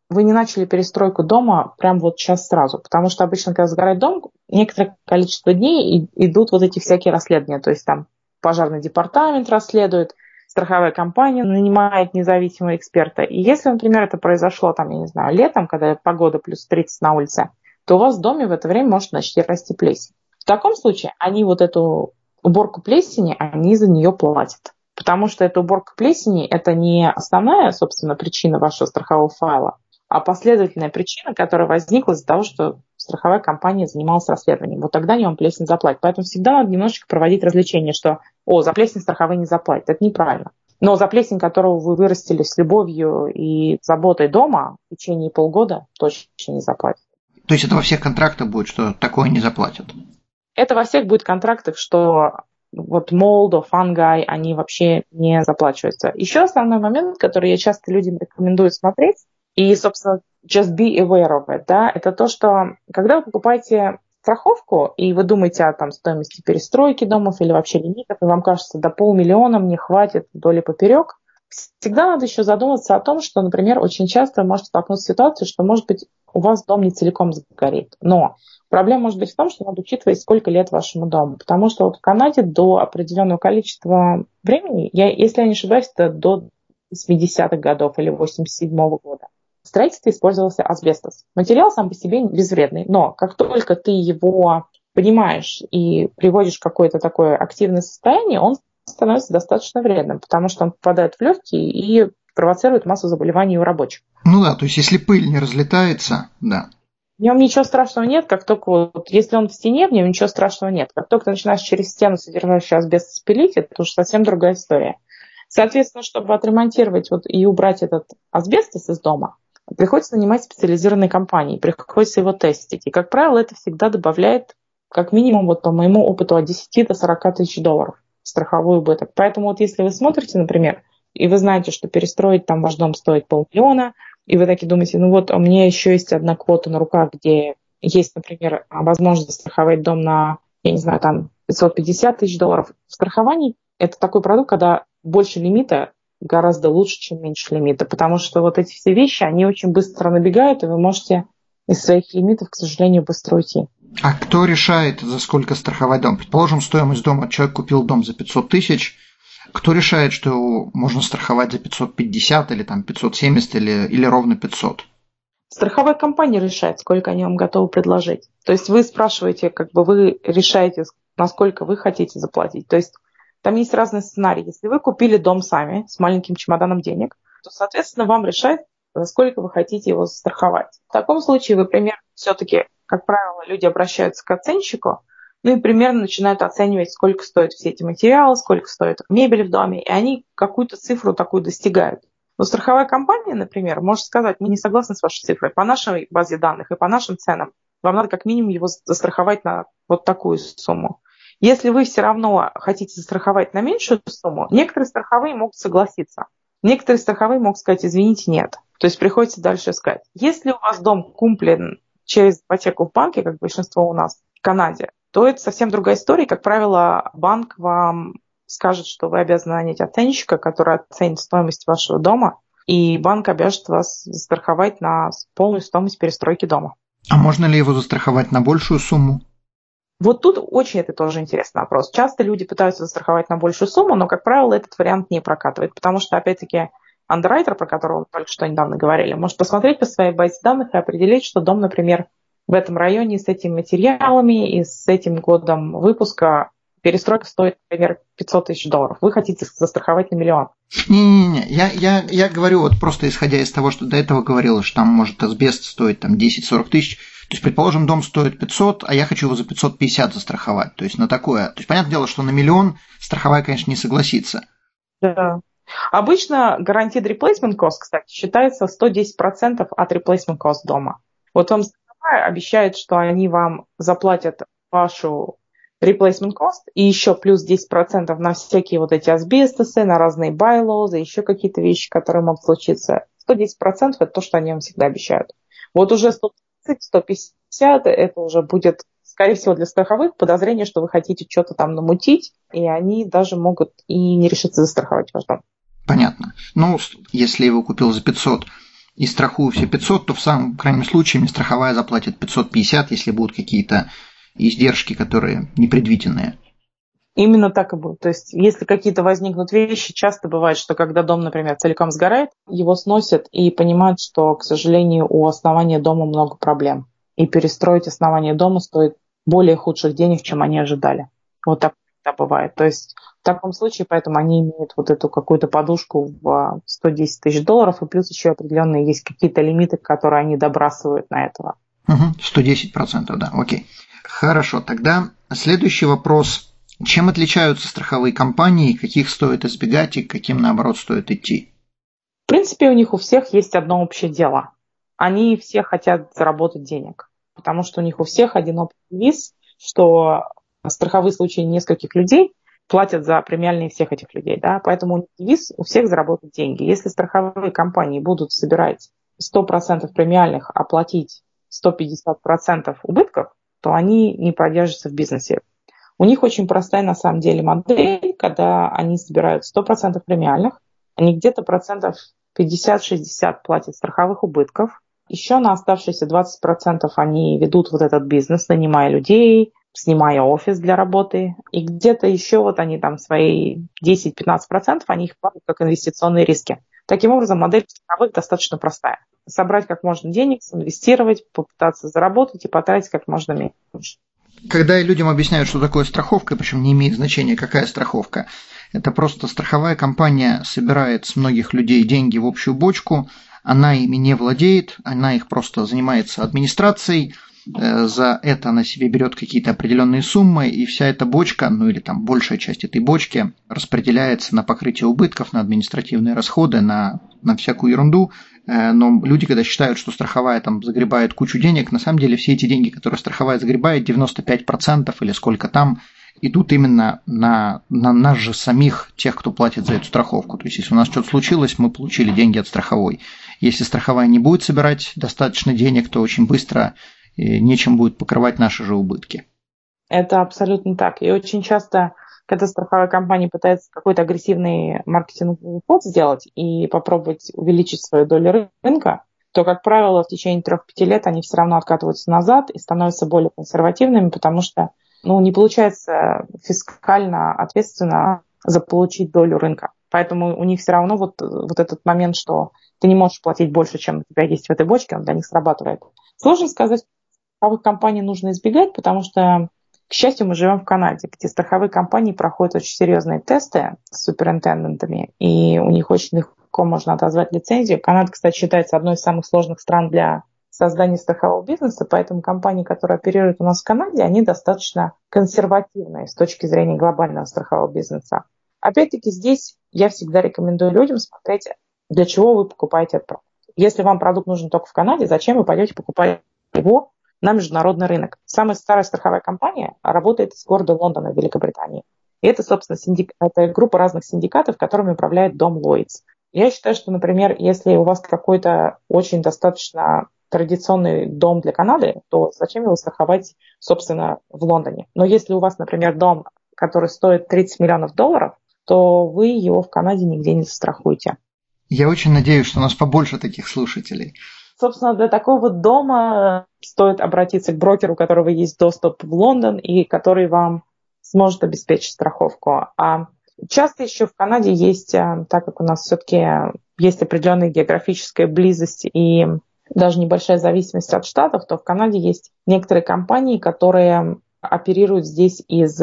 вы не начали перестройку дома прям вот сейчас сразу, потому что обычно, когда сгорает дом, некоторое количество дней идут вот эти всякие расследования, то есть там пожарный департамент расследует, страховая компания нанимает независимого эксперта. И если, например, это произошло там, я не знаю, летом, когда погода плюс 30 на улице, то у вас в доме в это время может начать расти плесень. В таком случае они вот эту уборку плесени, они за нее платят. Потому что эта уборка плесени – это не основная, собственно, причина вашего страхового файла, а последовательная причина, которая возникла из-за того, что страховая компания занималась расследованием. Вот тогда они вам плесень заплатят. Поэтому всегда надо немножечко проводить развлечение, что «О, за плесень страховые не заплатят». Это неправильно. Но за плесень, которую вы вырастили с любовью и заботой дома в течение полгода, точно не заплатят. То есть это во всех контрактах будет, что такое не заплатят? Это во всех будет контрактах, что вот молдо, фангай, они вообще не заплачиваются. Еще основной момент, который я часто людям рекомендую смотреть, и, собственно, just be aware of it, да, это то, что когда вы покупаете страховку, и вы думаете о там, стоимости перестройки домов или вообще лимитов, и вам кажется, до полмиллиона мне хватит вдоль поперек, всегда надо еще задуматься о том, что, например, очень часто может столкнуться ситуацией, что, может быть, у вас дом не целиком сгорит. Но Проблема может быть в том, что надо учитывать, сколько лет вашему дому. Потому что вот в Канаде до определенного количества времени, я, если я не ошибаюсь, это до 70-х годов или 87-го года, в строительстве использовался асбестос. Материал сам по себе безвредный, но как только ты его понимаешь и приводишь в какое-то такое активное состояние, он становится достаточно вредным, потому что он попадает в легкие и провоцирует массу заболеваний у рабочих. Ну да, то есть если пыль не разлетается, да. В нем ничего страшного нет, как только вот, если он в стене, в нем ничего страшного нет. Как только ты начинаешь через стену, содержащую асбест, спилить, это уже совсем другая история. Соответственно, чтобы отремонтировать вот и убрать этот асбестос из дома, приходится нанимать специализированные компании, приходится его тестить. И, как правило, это всегда добавляет как минимум, вот по моему опыту, от 10 до 40 тысяч долларов. страховой убыток. Поэтому вот если вы смотрите, например, и вы знаете, что перестроить там ваш дом стоит полмиллиона, и вы таки думаете, ну вот у меня еще есть одна квота на руках, где есть, например, возможность застраховать дом на, я не знаю, там 550 тысяч долларов. В страховании это такой продукт, когда больше лимита гораздо лучше, чем меньше лимита, потому что вот эти все вещи, они очень быстро набегают, и вы можете из своих лимитов, к сожалению, быстро уйти. А кто решает, за сколько страховать дом? Предположим, стоимость дома, человек купил дом за 500 тысяч, кто решает, что его можно страховать за 550 или там 570 или, или ровно 500? Страховая компания решает, сколько они вам готовы предложить. То есть вы спрашиваете, как бы вы решаете, насколько вы хотите заплатить. То есть там есть разные сценарии. Если вы купили дом сами с маленьким чемоданом денег, то, соответственно, вам решать, за сколько вы хотите его застраховать. В таком случае вы примерно все-таки, как правило, люди обращаются к оценщику, ну и примерно начинают оценивать, сколько стоят все эти материалы, сколько стоит мебель в доме, и они какую-то цифру такую достигают. Но страховая компания, например, может сказать, мы не согласны с вашей цифрой. По нашей базе данных и по нашим ценам вам надо как минимум его застраховать на вот такую сумму. Если вы все равно хотите застраховать на меньшую сумму, некоторые страховые могут согласиться. Некоторые страховые могут сказать, извините, нет. То есть приходится дальше искать. Если у вас дом куплен через ипотеку в банке, как большинство у нас в Канаде, то это совсем другая история. Как правило, банк вам скажет, что вы обязаны нанять оценщика, который оценит стоимость вашего дома, и банк обяжет вас застраховать на полную стоимость перестройки дома. А можно ли его застраховать на большую сумму? Вот тут очень это тоже интересный вопрос. Часто люди пытаются застраховать на большую сумму, но, как правило, этот вариант не прокатывает, потому что, опять-таки, андеррайтер, про которого мы только что недавно говорили, может посмотреть по своей базе данных и определить, что дом, например, в этом районе с этими материалами и с этим годом выпуска перестройка стоит, например, 500 тысяч долларов. Вы хотите застраховать на миллион. Не-не-не, я, я, я говорю вот просто исходя из того, что до этого говорилось, что там может асбест стоит там 10-40 тысяч. То есть, предположим, дом стоит 500, а я хочу его за 550 застраховать. То есть, на такое. То есть, понятное дело, что на миллион страховая, конечно, не согласится. Да. Обычно гарантия replacement cost, кстати, считается 110% от replacement cost дома. Вот вам обещает, что они вам заплатят вашу replacement cost и еще плюс 10% на всякие вот эти асбестосы, на разные байлозы, еще какие-то вещи, которые могут случиться. 110% это то, что они вам всегда обещают. Вот уже 130, 150 это уже будет, скорее всего, для страховых подозрение, что вы хотите что-то там намутить, и они даже могут и не решиться застраховать ваш дом. Понятно. Ну, если его купил за 500, и страхую все 500, то в самом крайнем случае мне страховая заплатит 550, если будут какие-то издержки, которые непредвиденные. Именно так и будет. То есть, если какие-то возникнут вещи, часто бывает, что когда дом, например, целиком сгорает, его сносят и понимают, что, к сожалению, у основания дома много проблем. И перестроить основание дома стоит более худших денег, чем они ожидали. Вот так всегда бывает. То есть в таком случае, поэтому они имеют вот эту какую-то подушку в 110 тысяч долларов, и плюс еще определенные есть какие-то лимиты, которые они добрасывают на этого. Угу, 110%, да, окей. Хорошо, тогда следующий вопрос. Чем отличаются страховые компании, каких стоит избегать и каким, наоборот, стоит идти? В принципе, у них у всех есть одно общее дело. Они все хотят заработать денег, потому что у них у всех один общий виз, что страховые случаи нескольких людей платят за премиальные всех этих людей. Да? Поэтому девиз у всех заработать деньги. Если страховые компании будут собирать 100% премиальных, а платить 150% убытков, то они не продержатся в бизнесе. У них очень простая на самом деле модель, когда они собирают 100% премиальных, они где-то процентов 50-60 платят страховых убытков, еще на оставшиеся 20% они ведут вот этот бизнес, нанимая людей, снимая офис для работы, и где-то еще вот они там свои 10-15% они их платят как инвестиционные риски. Таким образом, модель страховых достаточно простая. Собрать как можно денег, инвестировать, попытаться заработать и потратить как можно меньше. Когда людям объясняют, что такое страховка, причем не имеет значения, какая страховка, это просто страховая компания собирает с многих людей деньги в общую бочку, она ими не владеет, она их просто занимается администрацией, за это она себе берет какие-то определенные суммы, и вся эта бочка, ну или там большая часть этой бочки, распределяется на покрытие убытков, на административные расходы, на, на всякую ерунду. Э, но люди, когда считают, что страховая там загребает кучу денег, на самом деле все эти деньги, которые страховая загребает, 95% или сколько там, идут именно на, на нас же самих, тех, кто платит за эту страховку. То есть, если у нас что-то случилось, мы получили деньги от страховой. Если страховая не будет собирать достаточно денег, то очень быстро э, нечем будет покрывать наши же убытки. Это абсолютно так. И очень часто, когда страховая компания пытается какой-то агрессивный маркетинговый ход сделать и попробовать увеличить свою долю рынка, то, как правило, в течение трех-пяти лет они все равно откатываются назад и становятся более консервативными, потому что ну, не получается фискально ответственно заполучить долю рынка. Поэтому у них все равно вот, вот этот момент, что ты не можешь платить больше, чем у тебя есть в этой бочке, он для них срабатывает. Сложно сказать, страховых компаний нужно избегать, потому что, к счастью, мы живем в Канаде, где страховые компании проходят очень серьезные тесты с суперинтендентами, и у них очень легко можно отозвать лицензию. Канада, кстати, считается одной из самых сложных стран для создания страхового бизнеса, поэтому компании, которые оперируют у нас в Канаде, они достаточно консервативные с точки зрения глобального страхового бизнеса. Опять-таки здесь я всегда рекомендую людям смотреть, для чего вы покупаете этот продукт. Если вам продукт нужен только в Канаде, зачем вы пойдете покупать его на международный рынок? Самая старая страховая компания работает из города Лондона Великобритании. И это, собственно, синдик... это группа разных синдикатов, которыми управляет дом Ллойдс. Я считаю, что, например, если у вас какой-то очень достаточно традиционный дом для Канады, то зачем его страховать, собственно, в Лондоне? Но если у вас, например, дом, который стоит 30 миллионов долларов, то вы его в Канаде нигде не застрахуете. Я очень надеюсь, что у нас побольше таких слушателей. Собственно, для такого дома стоит обратиться к брокеру, у которого есть доступ в Лондон и который вам сможет обеспечить страховку. А часто еще в Канаде есть, э, так как у нас все-таки есть определенная географическая близость и даже небольшая зависимость от штатов, то в Канаде есть некоторые компании, которые оперируют здесь из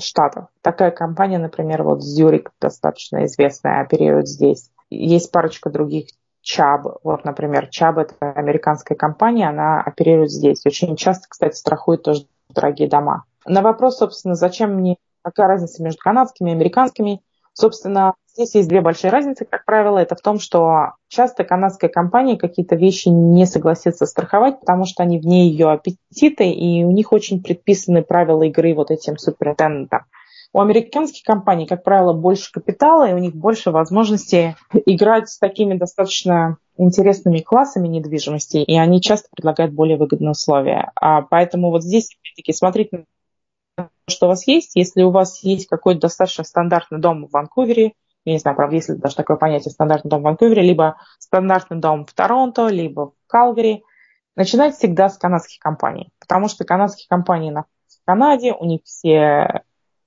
штатов. Такая компания, например, вот Zurich, достаточно известная, оперирует здесь. Есть парочка других Chubb. Вот, например, Chubb – это американская компания, она оперирует здесь. Очень часто, кстати, страхует тоже дорогие дома. На вопрос, собственно, зачем мне, какая разница между канадскими и американскими, собственно, Здесь есть две большие разницы, как правило. Это в том, что часто канадская компания какие-то вещи не согласится страховать, потому что они вне ее аппетиты, и у них очень предписаны правила игры вот этим суперинтендентам. У американских компаний, как правило, больше капитала, и у них больше возможностей играть с такими достаточно интересными классами недвижимости, и они часто предлагают более выгодные условия. А поэтому вот здесь, опять-таки, смотрите что у вас есть. Если у вас есть какой-то достаточно стандартный дом в Ванкувере, я не знаю, правда, есть ли даже такое понятие стандартный дом в Ванкувере, либо стандартный дом в Торонто, либо в Калгари. Начинать всегда с канадских компаний, потому что канадские компании находятся в Канаде, у них все,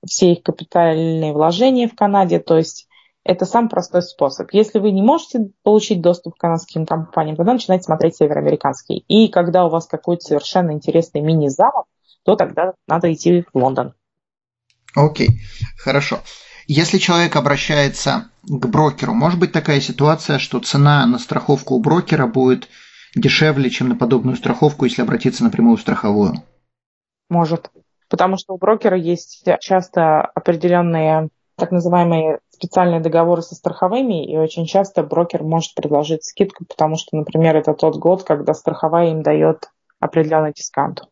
все их капитальные вложения в Канаде, то есть это самый простой способ. Если вы не можете получить доступ к канадским компаниям, тогда начинайте смотреть североамериканские. И когда у вас какой-то совершенно интересный мини-замок, то тогда надо идти в Лондон. Окей, okay, хорошо. Если человек обращается к брокеру, может быть такая ситуация, что цена на страховку у брокера будет дешевле, чем на подобную страховку, если обратиться напрямую в страховую? Может. Потому что у брокера есть часто определенные так называемые специальные договоры со страховыми, и очень часто брокер может предложить скидку, потому что, например, это тот год, когда страховая им дает определенный дисконт.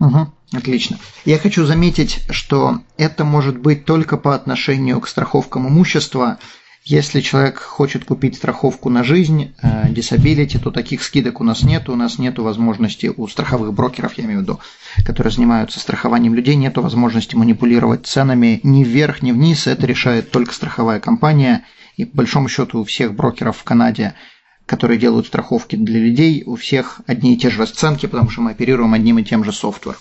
Угу, отлично. Я хочу заметить, что это может быть только по отношению к страховкам имущества. Если человек хочет купить страховку на жизнь, э, disability, то таких скидок у нас нет. У нас нет возможности, у страховых брокеров, я имею в виду, которые занимаются страхованием людей, нет возможности манипулировать ценами ни вверх, ни вниз. Это решает только страховая компания. И по большому счету у всех брокеров в Канаде которые делают страховки для людей, у всех одни и те же расценки, потому что мы оперируем одним и тем же софтвер.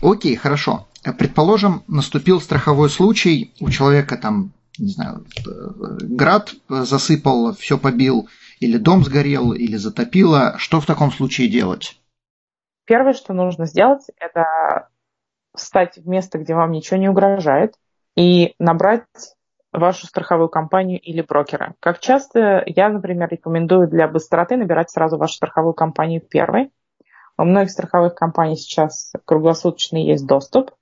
Окей, хорошо. Предположим, наступил страховой случай, у человека там, не знаю, град засыпал, все побил, или дом сгорел, или затопило. Что в таком случае делать? Первое, что нужно сделать, это встать в место, где вам ничего не угрожает, и набрать вашу страховую компанию или брокера. Как часто я, например, рекомендую для быстроты набирать сразу вашу страховую компанию первой. У многих страховых компаний сейчас круглосуточный есть доступ.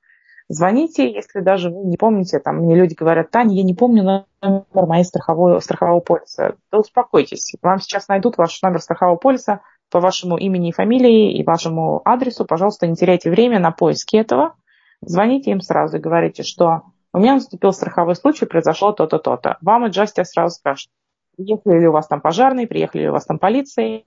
Звоните, если даже вы не помните, там мне люди говорят, Таня, я не помню номер моей страховой, страхового полиса. Да успокойтесь, вам сейчас найдут ваш номер страхового полиса по вашему имени и фамилии и вашему адресу. Пожалуйста, не теряйте время на поиски этого. Звоните им сразу и говорите, что у меня наступил страховой случай, произошло то-то, то-то. Вам аджастер сразу скажет, приехали ли у вас там пожарные, приехали ли у вас там полиция,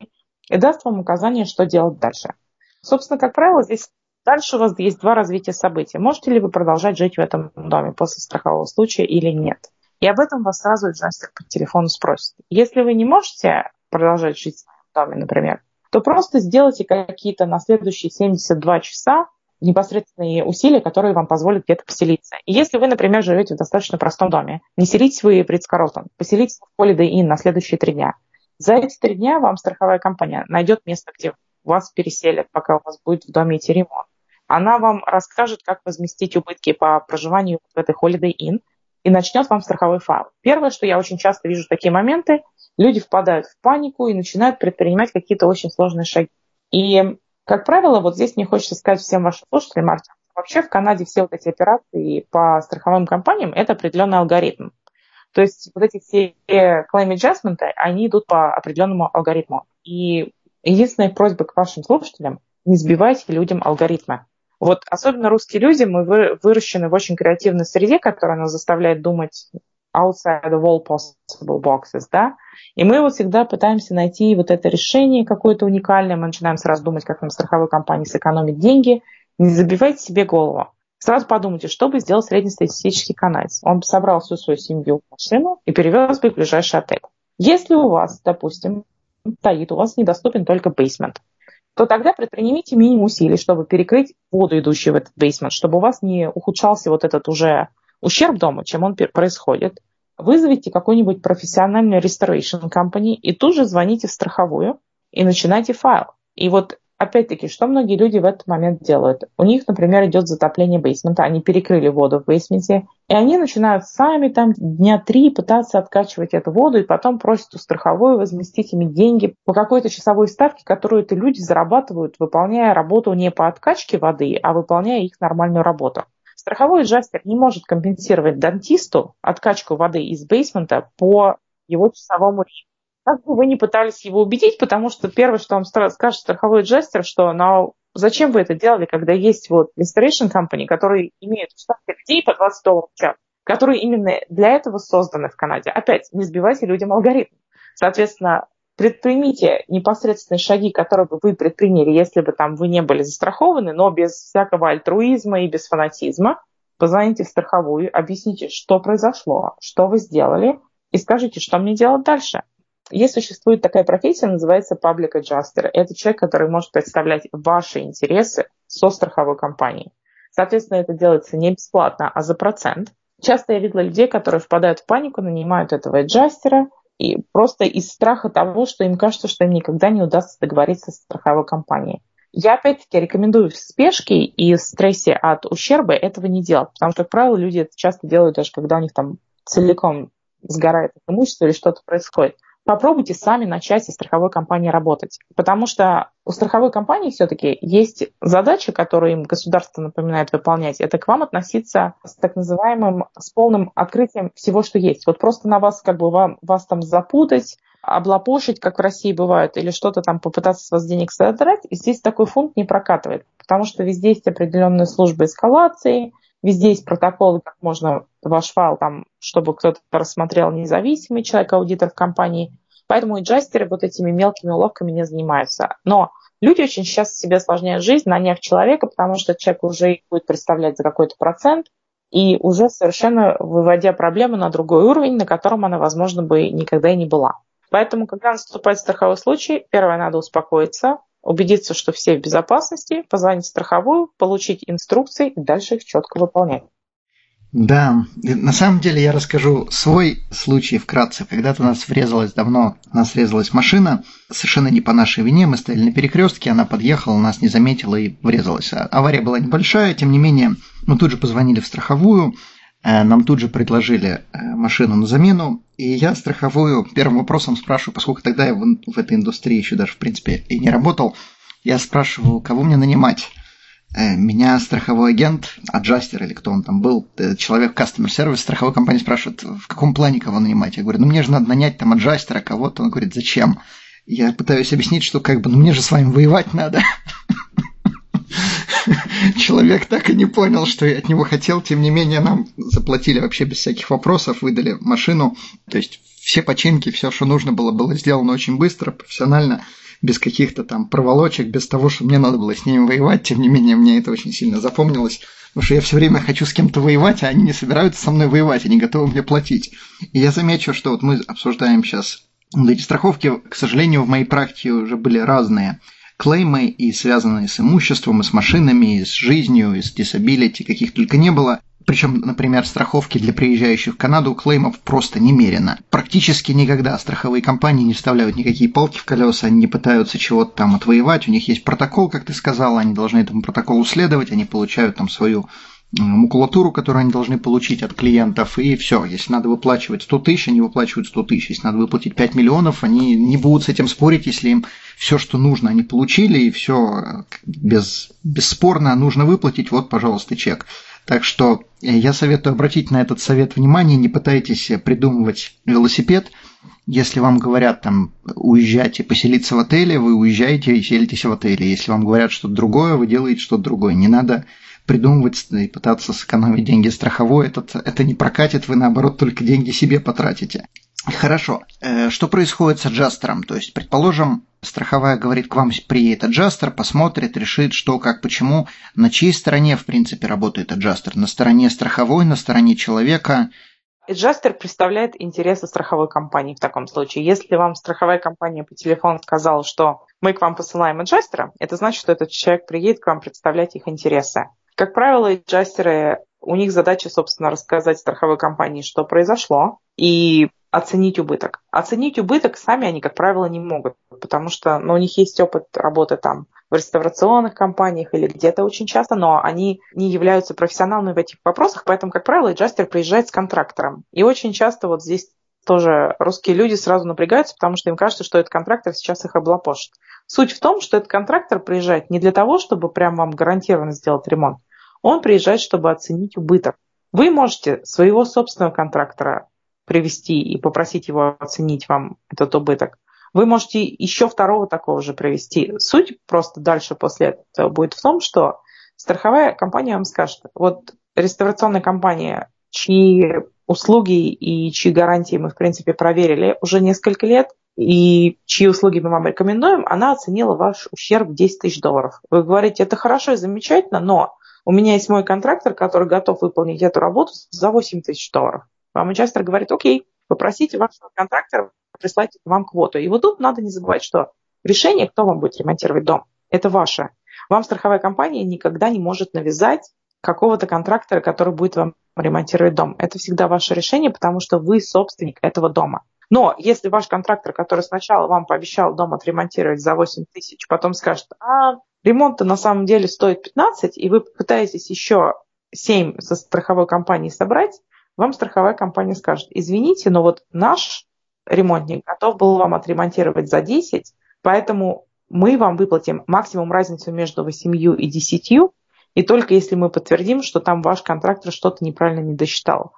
и даст вам указание, что делать дальше. Собственно, как правило, здесь дальше у вас есть два развития событий. Можете ли вы продолжать жить в этом доме после страхового случая или нет? И об этом вас сразу аджастер по телефону спросит. Если вы не можете продолжать жить в доме, например, то просто сделайте какие-то на следующие 72 часа непосредственные усилия, которые вам позволят где-то поселиться. И если вы, например, живете в достаточно простом доме, не селитесь вы в Ридс-Карлтон, поселитесь в Holiday Inn на следующие три дня. За эти три дня вам страховая компания найдет место, где вас переселят, пока у вас будет в доме идти ремонт. Она вам расскажет, как возместить убытки по проживанию в этой Holiday Inn, и начнет вам страховой файл. Первое, что я очень часто вижу такие моменты, люди впадают в панику и начинают предпринимать какие-то очень сложные шаги. И, как правило, вот здесь мне хочется сказать всем вашим слушателям, Артем, вообще в Канаде все вот эти операции по страховым компаниям – это определенный алгоритм. То есть вот эти все claim adjustment, они идут по определенному алгоритму. И единственная просьба к вашим слушателям – не сбивайте людям алгоритмы. Вот особенно русские люди, мы выращены в очень креативной среде, которая нас заставляет думать outside of all possible boxes, да, и мы вот всегда пытаемся найти вот это решение какое-то уникальное, мы начинаем сразу думать, как нам страховой компании сэкономить деньги, не забивайте себе голову. Сразу подумайте, что бы сделал среднестатистический канадец. Он бы собрал всю свою семью в машину и перевез бы в ближайший отель. Если у вас, допустим, стоит, у вас недоступен только бейсмент, то тогда предпринимите минимум усилий, чтобы перекрыть воду, идущую в этот бейсмент, чтобы у вас не ухудшался вот этот уже ущерб дома, чем он происходит. Вызовите какую-нибудь профессиональную restoration company и тут же звоните в страховую и начинайте файл. И вот опять-таки, что многие люди в этот момент делают? У них, например, идет затопление бейсмента, они перекрыли воду в бейсменте, и они начинают сами там дня три пытаться откачивать эту воду, и потом просят у страховой возместить ими деньги по какой-то часовой ставке, которую эти люди зарабатывают, выполняя работу не по откачке воды, а выполняя их нормальную работу. Страховой джастер не может компенсировать дантисту откачку воды из бейсмента по его часовому ритму. Как бы вы ни пытались его убедить, потому что первое, что вам скажет страховой джастер, что ну, зачем вы это делали, когда есть вот restoration company, которые имеют штат людей по 20 долларов в час, которые именно для этого созданы в Канаде. Опять, не сбивайте людям алгоритм. Соответственно, предпримите непосредственные шаги, которые бы вы предприняли, если бы там вы не были застрахованы, но без всякого альтруизма и без фанатизма. Позвоните в страховую, объясните, что произошло, что вы сделали, и скажите, что мне делать дальше. Есть существует такая профессия, называется public adjuster. Это человек, который может представлять ваши интересы со страховой компанией. Соответственно, это делается не бесплатно, а за процент. Часто я видела людей, которые впадают в панику, нанимают этого аджастера, и просто из страха того, что им кажется, что им никогда не удастся договориться с страховой компанией. Я опять-таки рекомендую в спешке и стрессе от ущерба этого не делать, потому что, как правило, люди это часто делают даже когда у них там целиком сгорает имущество или что-то происходит попробуйте сами начать со страховой компанией работать. Потому что у страховой компании все-таки есть задача, которую им государство напоминает выполнять. Это к вам относиться с так называемым, с полным открытием всего, что есть. Вот просто на вас как бы вам, вас там запутать, облапошить, как в России бывает, или что-то там попытаться с вас денег содрать, и здесь такой фунт не прокатывает, потому что везде есть определенные службы эскалации, везде есть протоколы, как можно ваш файл там, чтобы кто-то рассмотрел независимый человек, аудитор в компании. Поэтому и джастеры вот этими мелкими уловками не занимаются. Но люди очень часто себе осложняют жизнь, наняв человека, потому что человек уже их будет представлять за какой-то процент, и уже совершенно выводя проблему на другой уровень, на котором она, возможно, бы никогда и не была. Поэтому, когда наступает страховой случай, первое, надо успокоиться, убедиться, что все в безопасности, позвонить в страховую, получить инструкции и дальше их четко выполнять. Да, на самом деле я расскажу свой случай вкратце. Когда-то у нас врезалась давно, у нас врезалась машина, совершенно не по нашей вине, мы стояли на перекрестке, она подъехала, нас не заметила и врезалась. А авария была небольшая, тем не менее, мы тут же позвонили в страховую, нам тут же предложили э, машину на замену, и я страховую первым вопросом спрашиваю, поскольку тогда я в, в этой индустрии еще даже в принципе и не работал, я спрашиваю, кого мне нанимать. Э, меня страховой агент, аджастер или кто он там был, э, человек customer service страховой компании спрашивает, в каком плане кого нанимать? Я говорю, ну мне же надо нанять там аджастера кого-то. Он говорит, зачем? Я пытаюсь объяснить, что как бы, ну мне же с вами воевать надо. человек так и не понял, что я от него хотел. Тем не менее, нам заплатили вообще без всяких вопросов, выдали машину. То есть все починки, все, что нужно было, было сделано очень быстро, профессионально, без каких-то там проволочек, без того, что мне надо было с ними воевать. Тем не менее, мне это очень сильно запомнилось. Потому что я все время хочу с кем-то воевать, а они не собираются со мной воевать, они готовы мне платить. И я замечу, что вот мы обсуждаем сейчас эти страховки, к сожалению, в моей практике уже были разные клеймы и связанные с имуществом, и с машинами, и с жизнью, и с disability, каких только не было. Причем, например, страховки для приезжающих в Канаду клеймов просто немерено. Практически никогда страховые компании не вставляют никакие палки в колеса, они не пытаются чего-то там отвоевать. У них есть протокол, как ты сказала, они должны этому протоколу следовать, они получают там свою макулатуру, которую они должны получить от клиентов, и все. Если надо выплачивать 100 тысяч, они выплачивают 100 тысяч. Если надо выплатить 5 миллионов, они не будут с этим спорить, если им все, что нужно, они получили, и все без, бесспорно нужно выплатить, вот, пожалуйста, чек. Так что э, я советую обратить на этот совет внимание, не пытайтесь придумывать велосипед. Если вам говорят там уезжать и поселиться в отеле, вы уезжаете и селитесь в отеле. Если вам говорят что-то другое, вы делаете что-то другое. Не надо придумывать и пытаться сэкономить деньги страховой, этот, это не прокатит, вы наоборот только деньги себе потратите. Хорошо. Э, что происходит с аджастером? То есть, предположим, страховая говорит к вам приедет аджастер, посмотрит, решит, что, как, почему, на чьей стороне, в принципе, работает аджастер. На стороне страховой, на стороне человека. Аджастер представляет интересы страховой компании в таком случае. Если вам страховая компания по телефону сказала, что мы к вам посылаем аджастера, это значит, что этот человек приедет к вам представлять их интересы. Как правило, аджастеры, у них задача, собственно, рассказать страховой компании, что произошло, и оценить убыток. Оценить убыток сами они, как правило, не могут, потому что ну, у них есть опыт работы там в реставрационных компаниях или где-то очень часто, но они не являются профессионалами в этих вопросах, поэтому, как правило, джастер приезжает с контрактором. И очень часто вот здесь тоже русские люди сразу напрягаются, потому что им кажется, что этот контрактор сейчас их облапошит. Суть в том, что этот контрактор приезжает не для того, чтобы прям вам гарантированно сделать ремонт. Он приезжает, чтобы оценить убыток. Вы можете своего собственного контрактора привести и попросить его оценить вам этот убыток. Вы можете еще второго такого же привести. Суть просто дальше после этого будет в том, что страховая компания вам скажет, вот реставрационная компания, чьи услуги и чьи гарантии мы, в принципе, проверили уже несколько лет, и чьи услуги мы вам рекомендуем, она оценила ваш ущерб в 10 тысяч долларов. Вы говорите, это хорошо и замечательно, но у меня есть мой контрактор, который готов выполнить эту работу за 8 тысяч долларов. Вам участок говорит, окей, попросите вашего контрактора прислать вам квоту. И вот тут надо не забывать, что решение, кто вам будет ремонтировать дом, это ваше. Вам страховая компания никогда не может навязать какого-то контрактора, который будет вам ремонтировать дом. Это всегда ваше решение, потому что вы собственник этого дома. Но если ваш контрактор, который сначала вам пообещал дом отремонтировать за 8 тысяч, потом скажет, а ремонт-то на самом деле стоит 15, и вы пытаетесь еще 7 со страховой компанией собрать, вам страховая компания скажет, извините, но вот наш ремонтник готов был вам отремонтировать за 10, поэтому мы вам выплатим максимум разницу между 8 и 10, и только если мы подтвердим, что там ваш контрактор что-то неправильно не досчитал.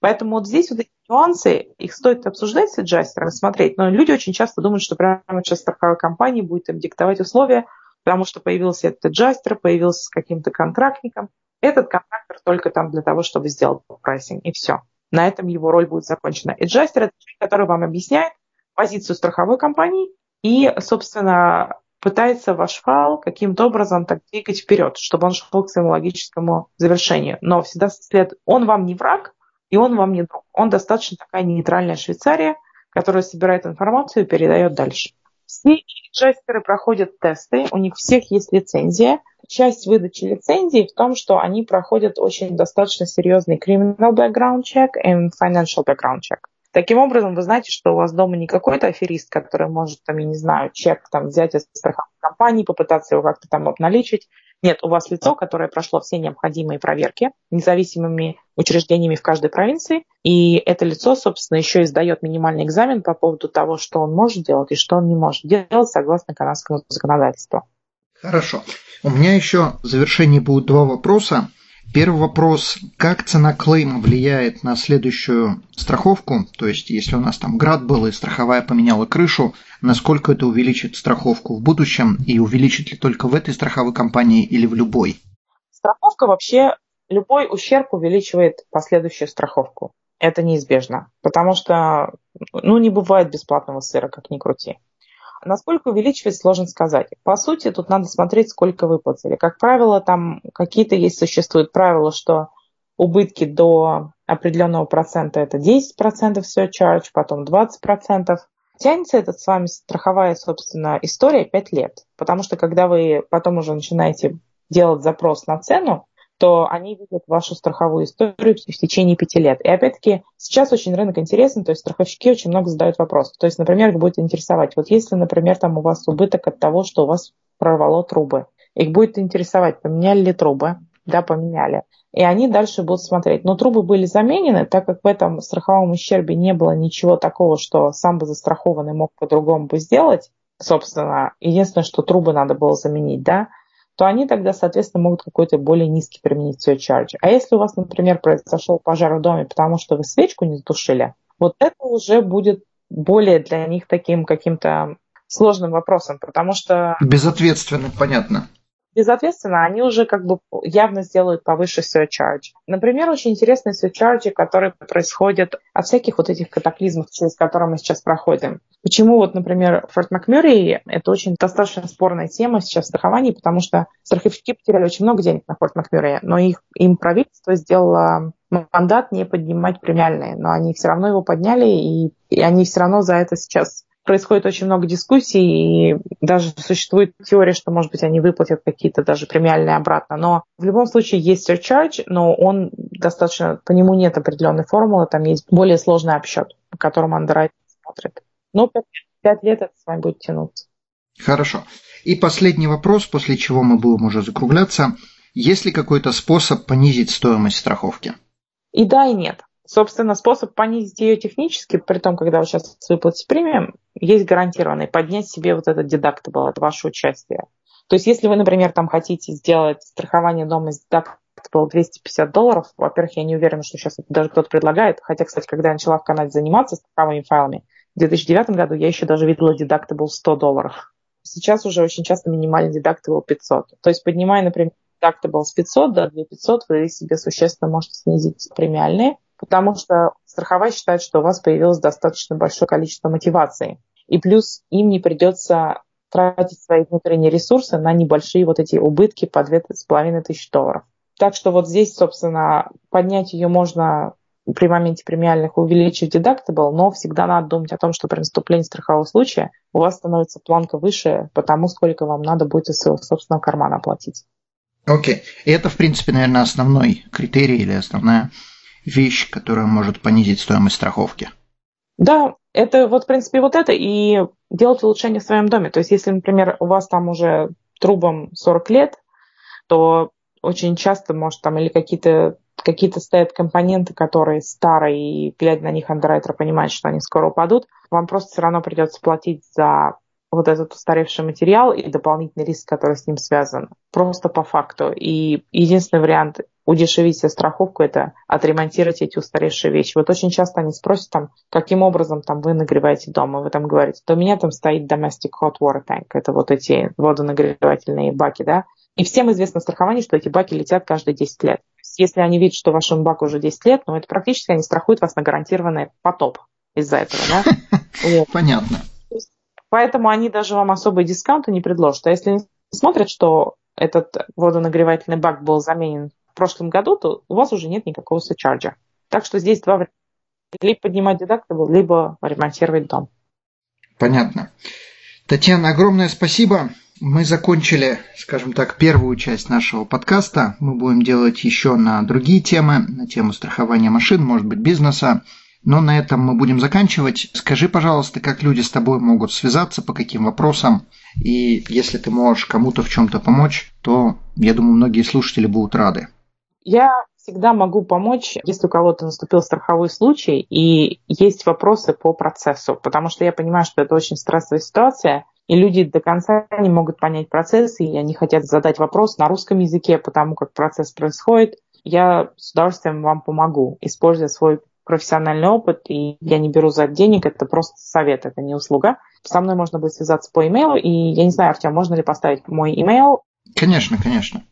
Поэтому вот здесь вот эти нюансы, их стоит обсуждать с аджастером, смотреть. Но люди очень часто думают, что прямо сейчас страховая компания будет им диктовать условия, потому что появился этот аджастер, появился с каким-то контрактником. Этот контрактор только там для того, чтобы сделать прайсинг, и все. На этом его роль будет закончена. Эджастер – это человек, который вам объясняет позицию страховой компании и, собственно, пытается ваш файл каким-то образом так двигать вперед, чтобы он шел к своему логическому завершению. Но всегда след... он вам не враг, и он вам не друг. Он достаточно такая нейтральная Швейцария, которая собирает информацию и передает дальше. Все джастеры проходят тесты, у них всех есть лицензия. Часть выдачи лицензии в том, что они проходят очень достаточно серьезный criminal background check и financial background check. Таким образом, вы знаете, что у вас дома не какой-то аферист, который может, там, я не знаю, чек там, взять из страховой компании, попытаться его как-то там обналичить. Нет, у вас лицо, которое прошло все необходимые проверки независимыми учреждениями в каждой провинции, и это лицо, собственно, еще и сдает минимальный экзамен по поводу того, что он может делать и что он не может делать согласно канадскому законодательству. Хорошо. У меня еще в завершении будут два вопроса. Первый вопрос. Как цена клейма влияет на следующую страховку? То есть, если у нас там град был и страховая поменяла крышу, насколько это увеличит страховку в будущем и увеличит ли только в этой страховой компании или в любой? Страховка вообще, любой ущерб увеличивает последующую страховку. Это неизбежно, потому что ну, не бывает бесплатного сыра, как ни крути. Насколько увеличивать, сложно сказать. По сути, тут надо смотреть, сколько выплатили. Как правило, там какие-то есть, существуют правила, что убытки до определенного процента это 10% surcharge, потом 20%. Тянется этот с вами страховая, собственно, история 5 лет. Потому что когда вы потом уже начинаете делать запрос на цену, то они видят вашу страховую историю в течение пяти лет. И опять-таки сейчас очень рынок интересен, то есть страховщики очень много задают вопросов. То есть, например, их будет интересовать, вот если, например, там у вас убыток от того, что у вас прорвало трубы, их будет интересовать, поменяли ли трубы, да, поменяли. И они дальше будут смотреть. Но трубы были заменены, так как в этом страховом ущербе не было ничего такого, что сам бы застрахованный мог по-другому бы сделать, собственно, единственное, что трубы надо было заменить, да, то они тогда, соответственно, могут какой-то более низкий применить surcharge. А если у вас, например, произошел пожар в доме, потому что вы свечку не затушили, вот это уже будет более для них таким каким-то сложным вопросом, потому что... Безответственно, понятно безответственно, они уже как бы явно сделают повыше surcharge. Например, очень интересные surcharge, которые происходят от всяких вот этих катаклизмов, через которые мы сейчас проходим. Почему вот, например, Форт Макмюррей – это очень достаточно спорная тема сейчас в страховании, потому что страховщики потеряли очень много денег на Форт Макмюррей, но их, им правительство сделало мандат не поднимать премиальные, но они все равно его подняли, и, и они все равно за это сейчас происходит очень много дискуссий, и даже существует теория, что, может быть, они выплатят какие-то даже премиальные обратно. Но в любом случае есть surcharge, но он достаточно, по нему нет определенной формулы, там есть более сложный обсчет, по которому underwriter смотрит. Но 5 лет это с вами будет тянуться. Хорошо. И последний вопрос, после чего мы будем уже закругляться. Есть ли какой-то способ понизить стоимость страховки? И да, и нет. Собственно, способ понизить ее технически, при том, когда вы сейчас выплатите премиум, есть гарантированный поднять себе вот этот deductible от вашего участия. То есть, если вы, например, там хотите сделать страхование дома с deductible 250 долларов, во-первых, я не уверена, что сейчас это даже кто-то предлагает, хотя, кстати, когда я начала в Канаде заниматься страховыми файлами, в 2009 году я еще даже видела deductible 100 долларов. Сейчас уже очень часто минимальный deductible 500. То есть, поднимая, например, deductible с 500 до 2500, вы себе существенно можете снизить премиальные, потому что страховая считает, что у вас появилось достаточно большое количество мотивации. И плюс им не придется тратить свои внутренние ресурсы на небольшие вот эти убытки по 2,5 тысячи долларов. Так что вот здесь, собственно, поднять ее можно при моменте премиальных увеличить deductible, но всегда надо думать о том, что при наступлении страхового случая у вас становится планка выше, потому сколько вам надо будет из своего собственного кармана оплатить. Окей. Okay. И это, в принципе, наверное, основной критерий или основная вещь, которая может понизить стоимость страховки. Да, это вот, в принципе, вот это и делать улучшение в своем доме. То есть, если, например, у вас там уже трубам 40 лет, то очень часто, может, там или какие-то какие-то стоят компоненты, которые старые, и глядя на них андеррайтер понимает, что они скоро упадут, вам просто все равно придется платить за вот этот устаревший материал и дополнительный риск, который с ним связан. Просто по факту. И единственный вариант удешевить себе страховку, это отремонтировать эти устаревшие вещи. Вот очень часто они спросят, там, каким образом там, вы нагреваете дом, и вы там говорите, то у меня там стоит domestic hot water tank, это вот эти водонагревательные баки, да, и всем известно страхование, что эти баки летят каждые 10 лет. Если они видят, что вашему баку уже 10 лет, ну, это практически они страхуют вас на гарантированный потоп из-за этого, да? Понятно. Поэтому они даже вам особые дискаунты не предложат. А если смотрят, что этот водонагревательный бак был заменен прошлом году, то у вас уже нет никакого сучарджа. Так что здесь два варианта. Либо поднимать дедактабл, либо ремонтировать дом. Понятно. Татьяна, огромное спасибо. Мы закончили, скажем так, первую часть нашего подкаста. Мы будем делать еще на другие темы, на тему страхования машин, может быть, бизнеса. Но на этом мы будем заканчивать. Скажи, пожалуйста, как люди с тобой могут связаться, по каким вопросам. И если ты можешь кому-то в чем-то помочь, то, я думаю, многие слушатели будут рады. Я всегда могу помочь, если у кого-то наступил страховой случай и есть вопросы по процессу, потому что я понимаю, что это очень стрессовая ситуация, и люди до конца не могут понять процесс, и они хотят задать вопрос на русском языке по тому, как процесс происходит. Я с удовольствием вам помогу, используя свой профессиональный опыт, и я не беру за денег, это просто совет, это не услуга. Со мной можно будет связаться по имейлу, и я не знаю, Артем, можно ли поставить мой имейл? Конечно, конечно.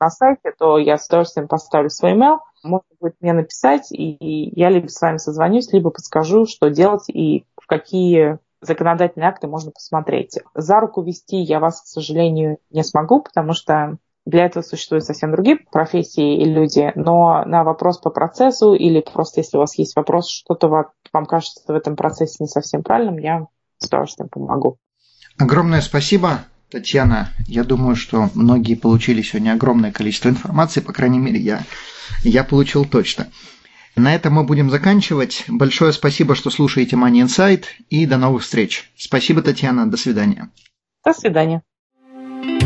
На сайте, то я с удовольствием поставлю свой email. Можно будет мне написать, и я либо с вами созвонюсь, либо подскажу, что делать и в какие законодательные акты можно посмотреть. За руку вести я вас, к сожалению, не смогу, потому что для этого существуют совсем другие профессии и люди, но на вопрос по процессу или просто если у вас есть вопрос, что-то вам кажется в этом процессе не совсем правильным, я с удовольствием помогу. Огромное спасибо, Татьяна. Я думаю, что многие получили сегодня огромное количество информации, по крайней мере, я, я получил точно. На этом мы будем заканчивать. Большое спасибо, что слушаете Money Insight и до новых встреч. Спасибо, Татьяна. До свидания. До свидания.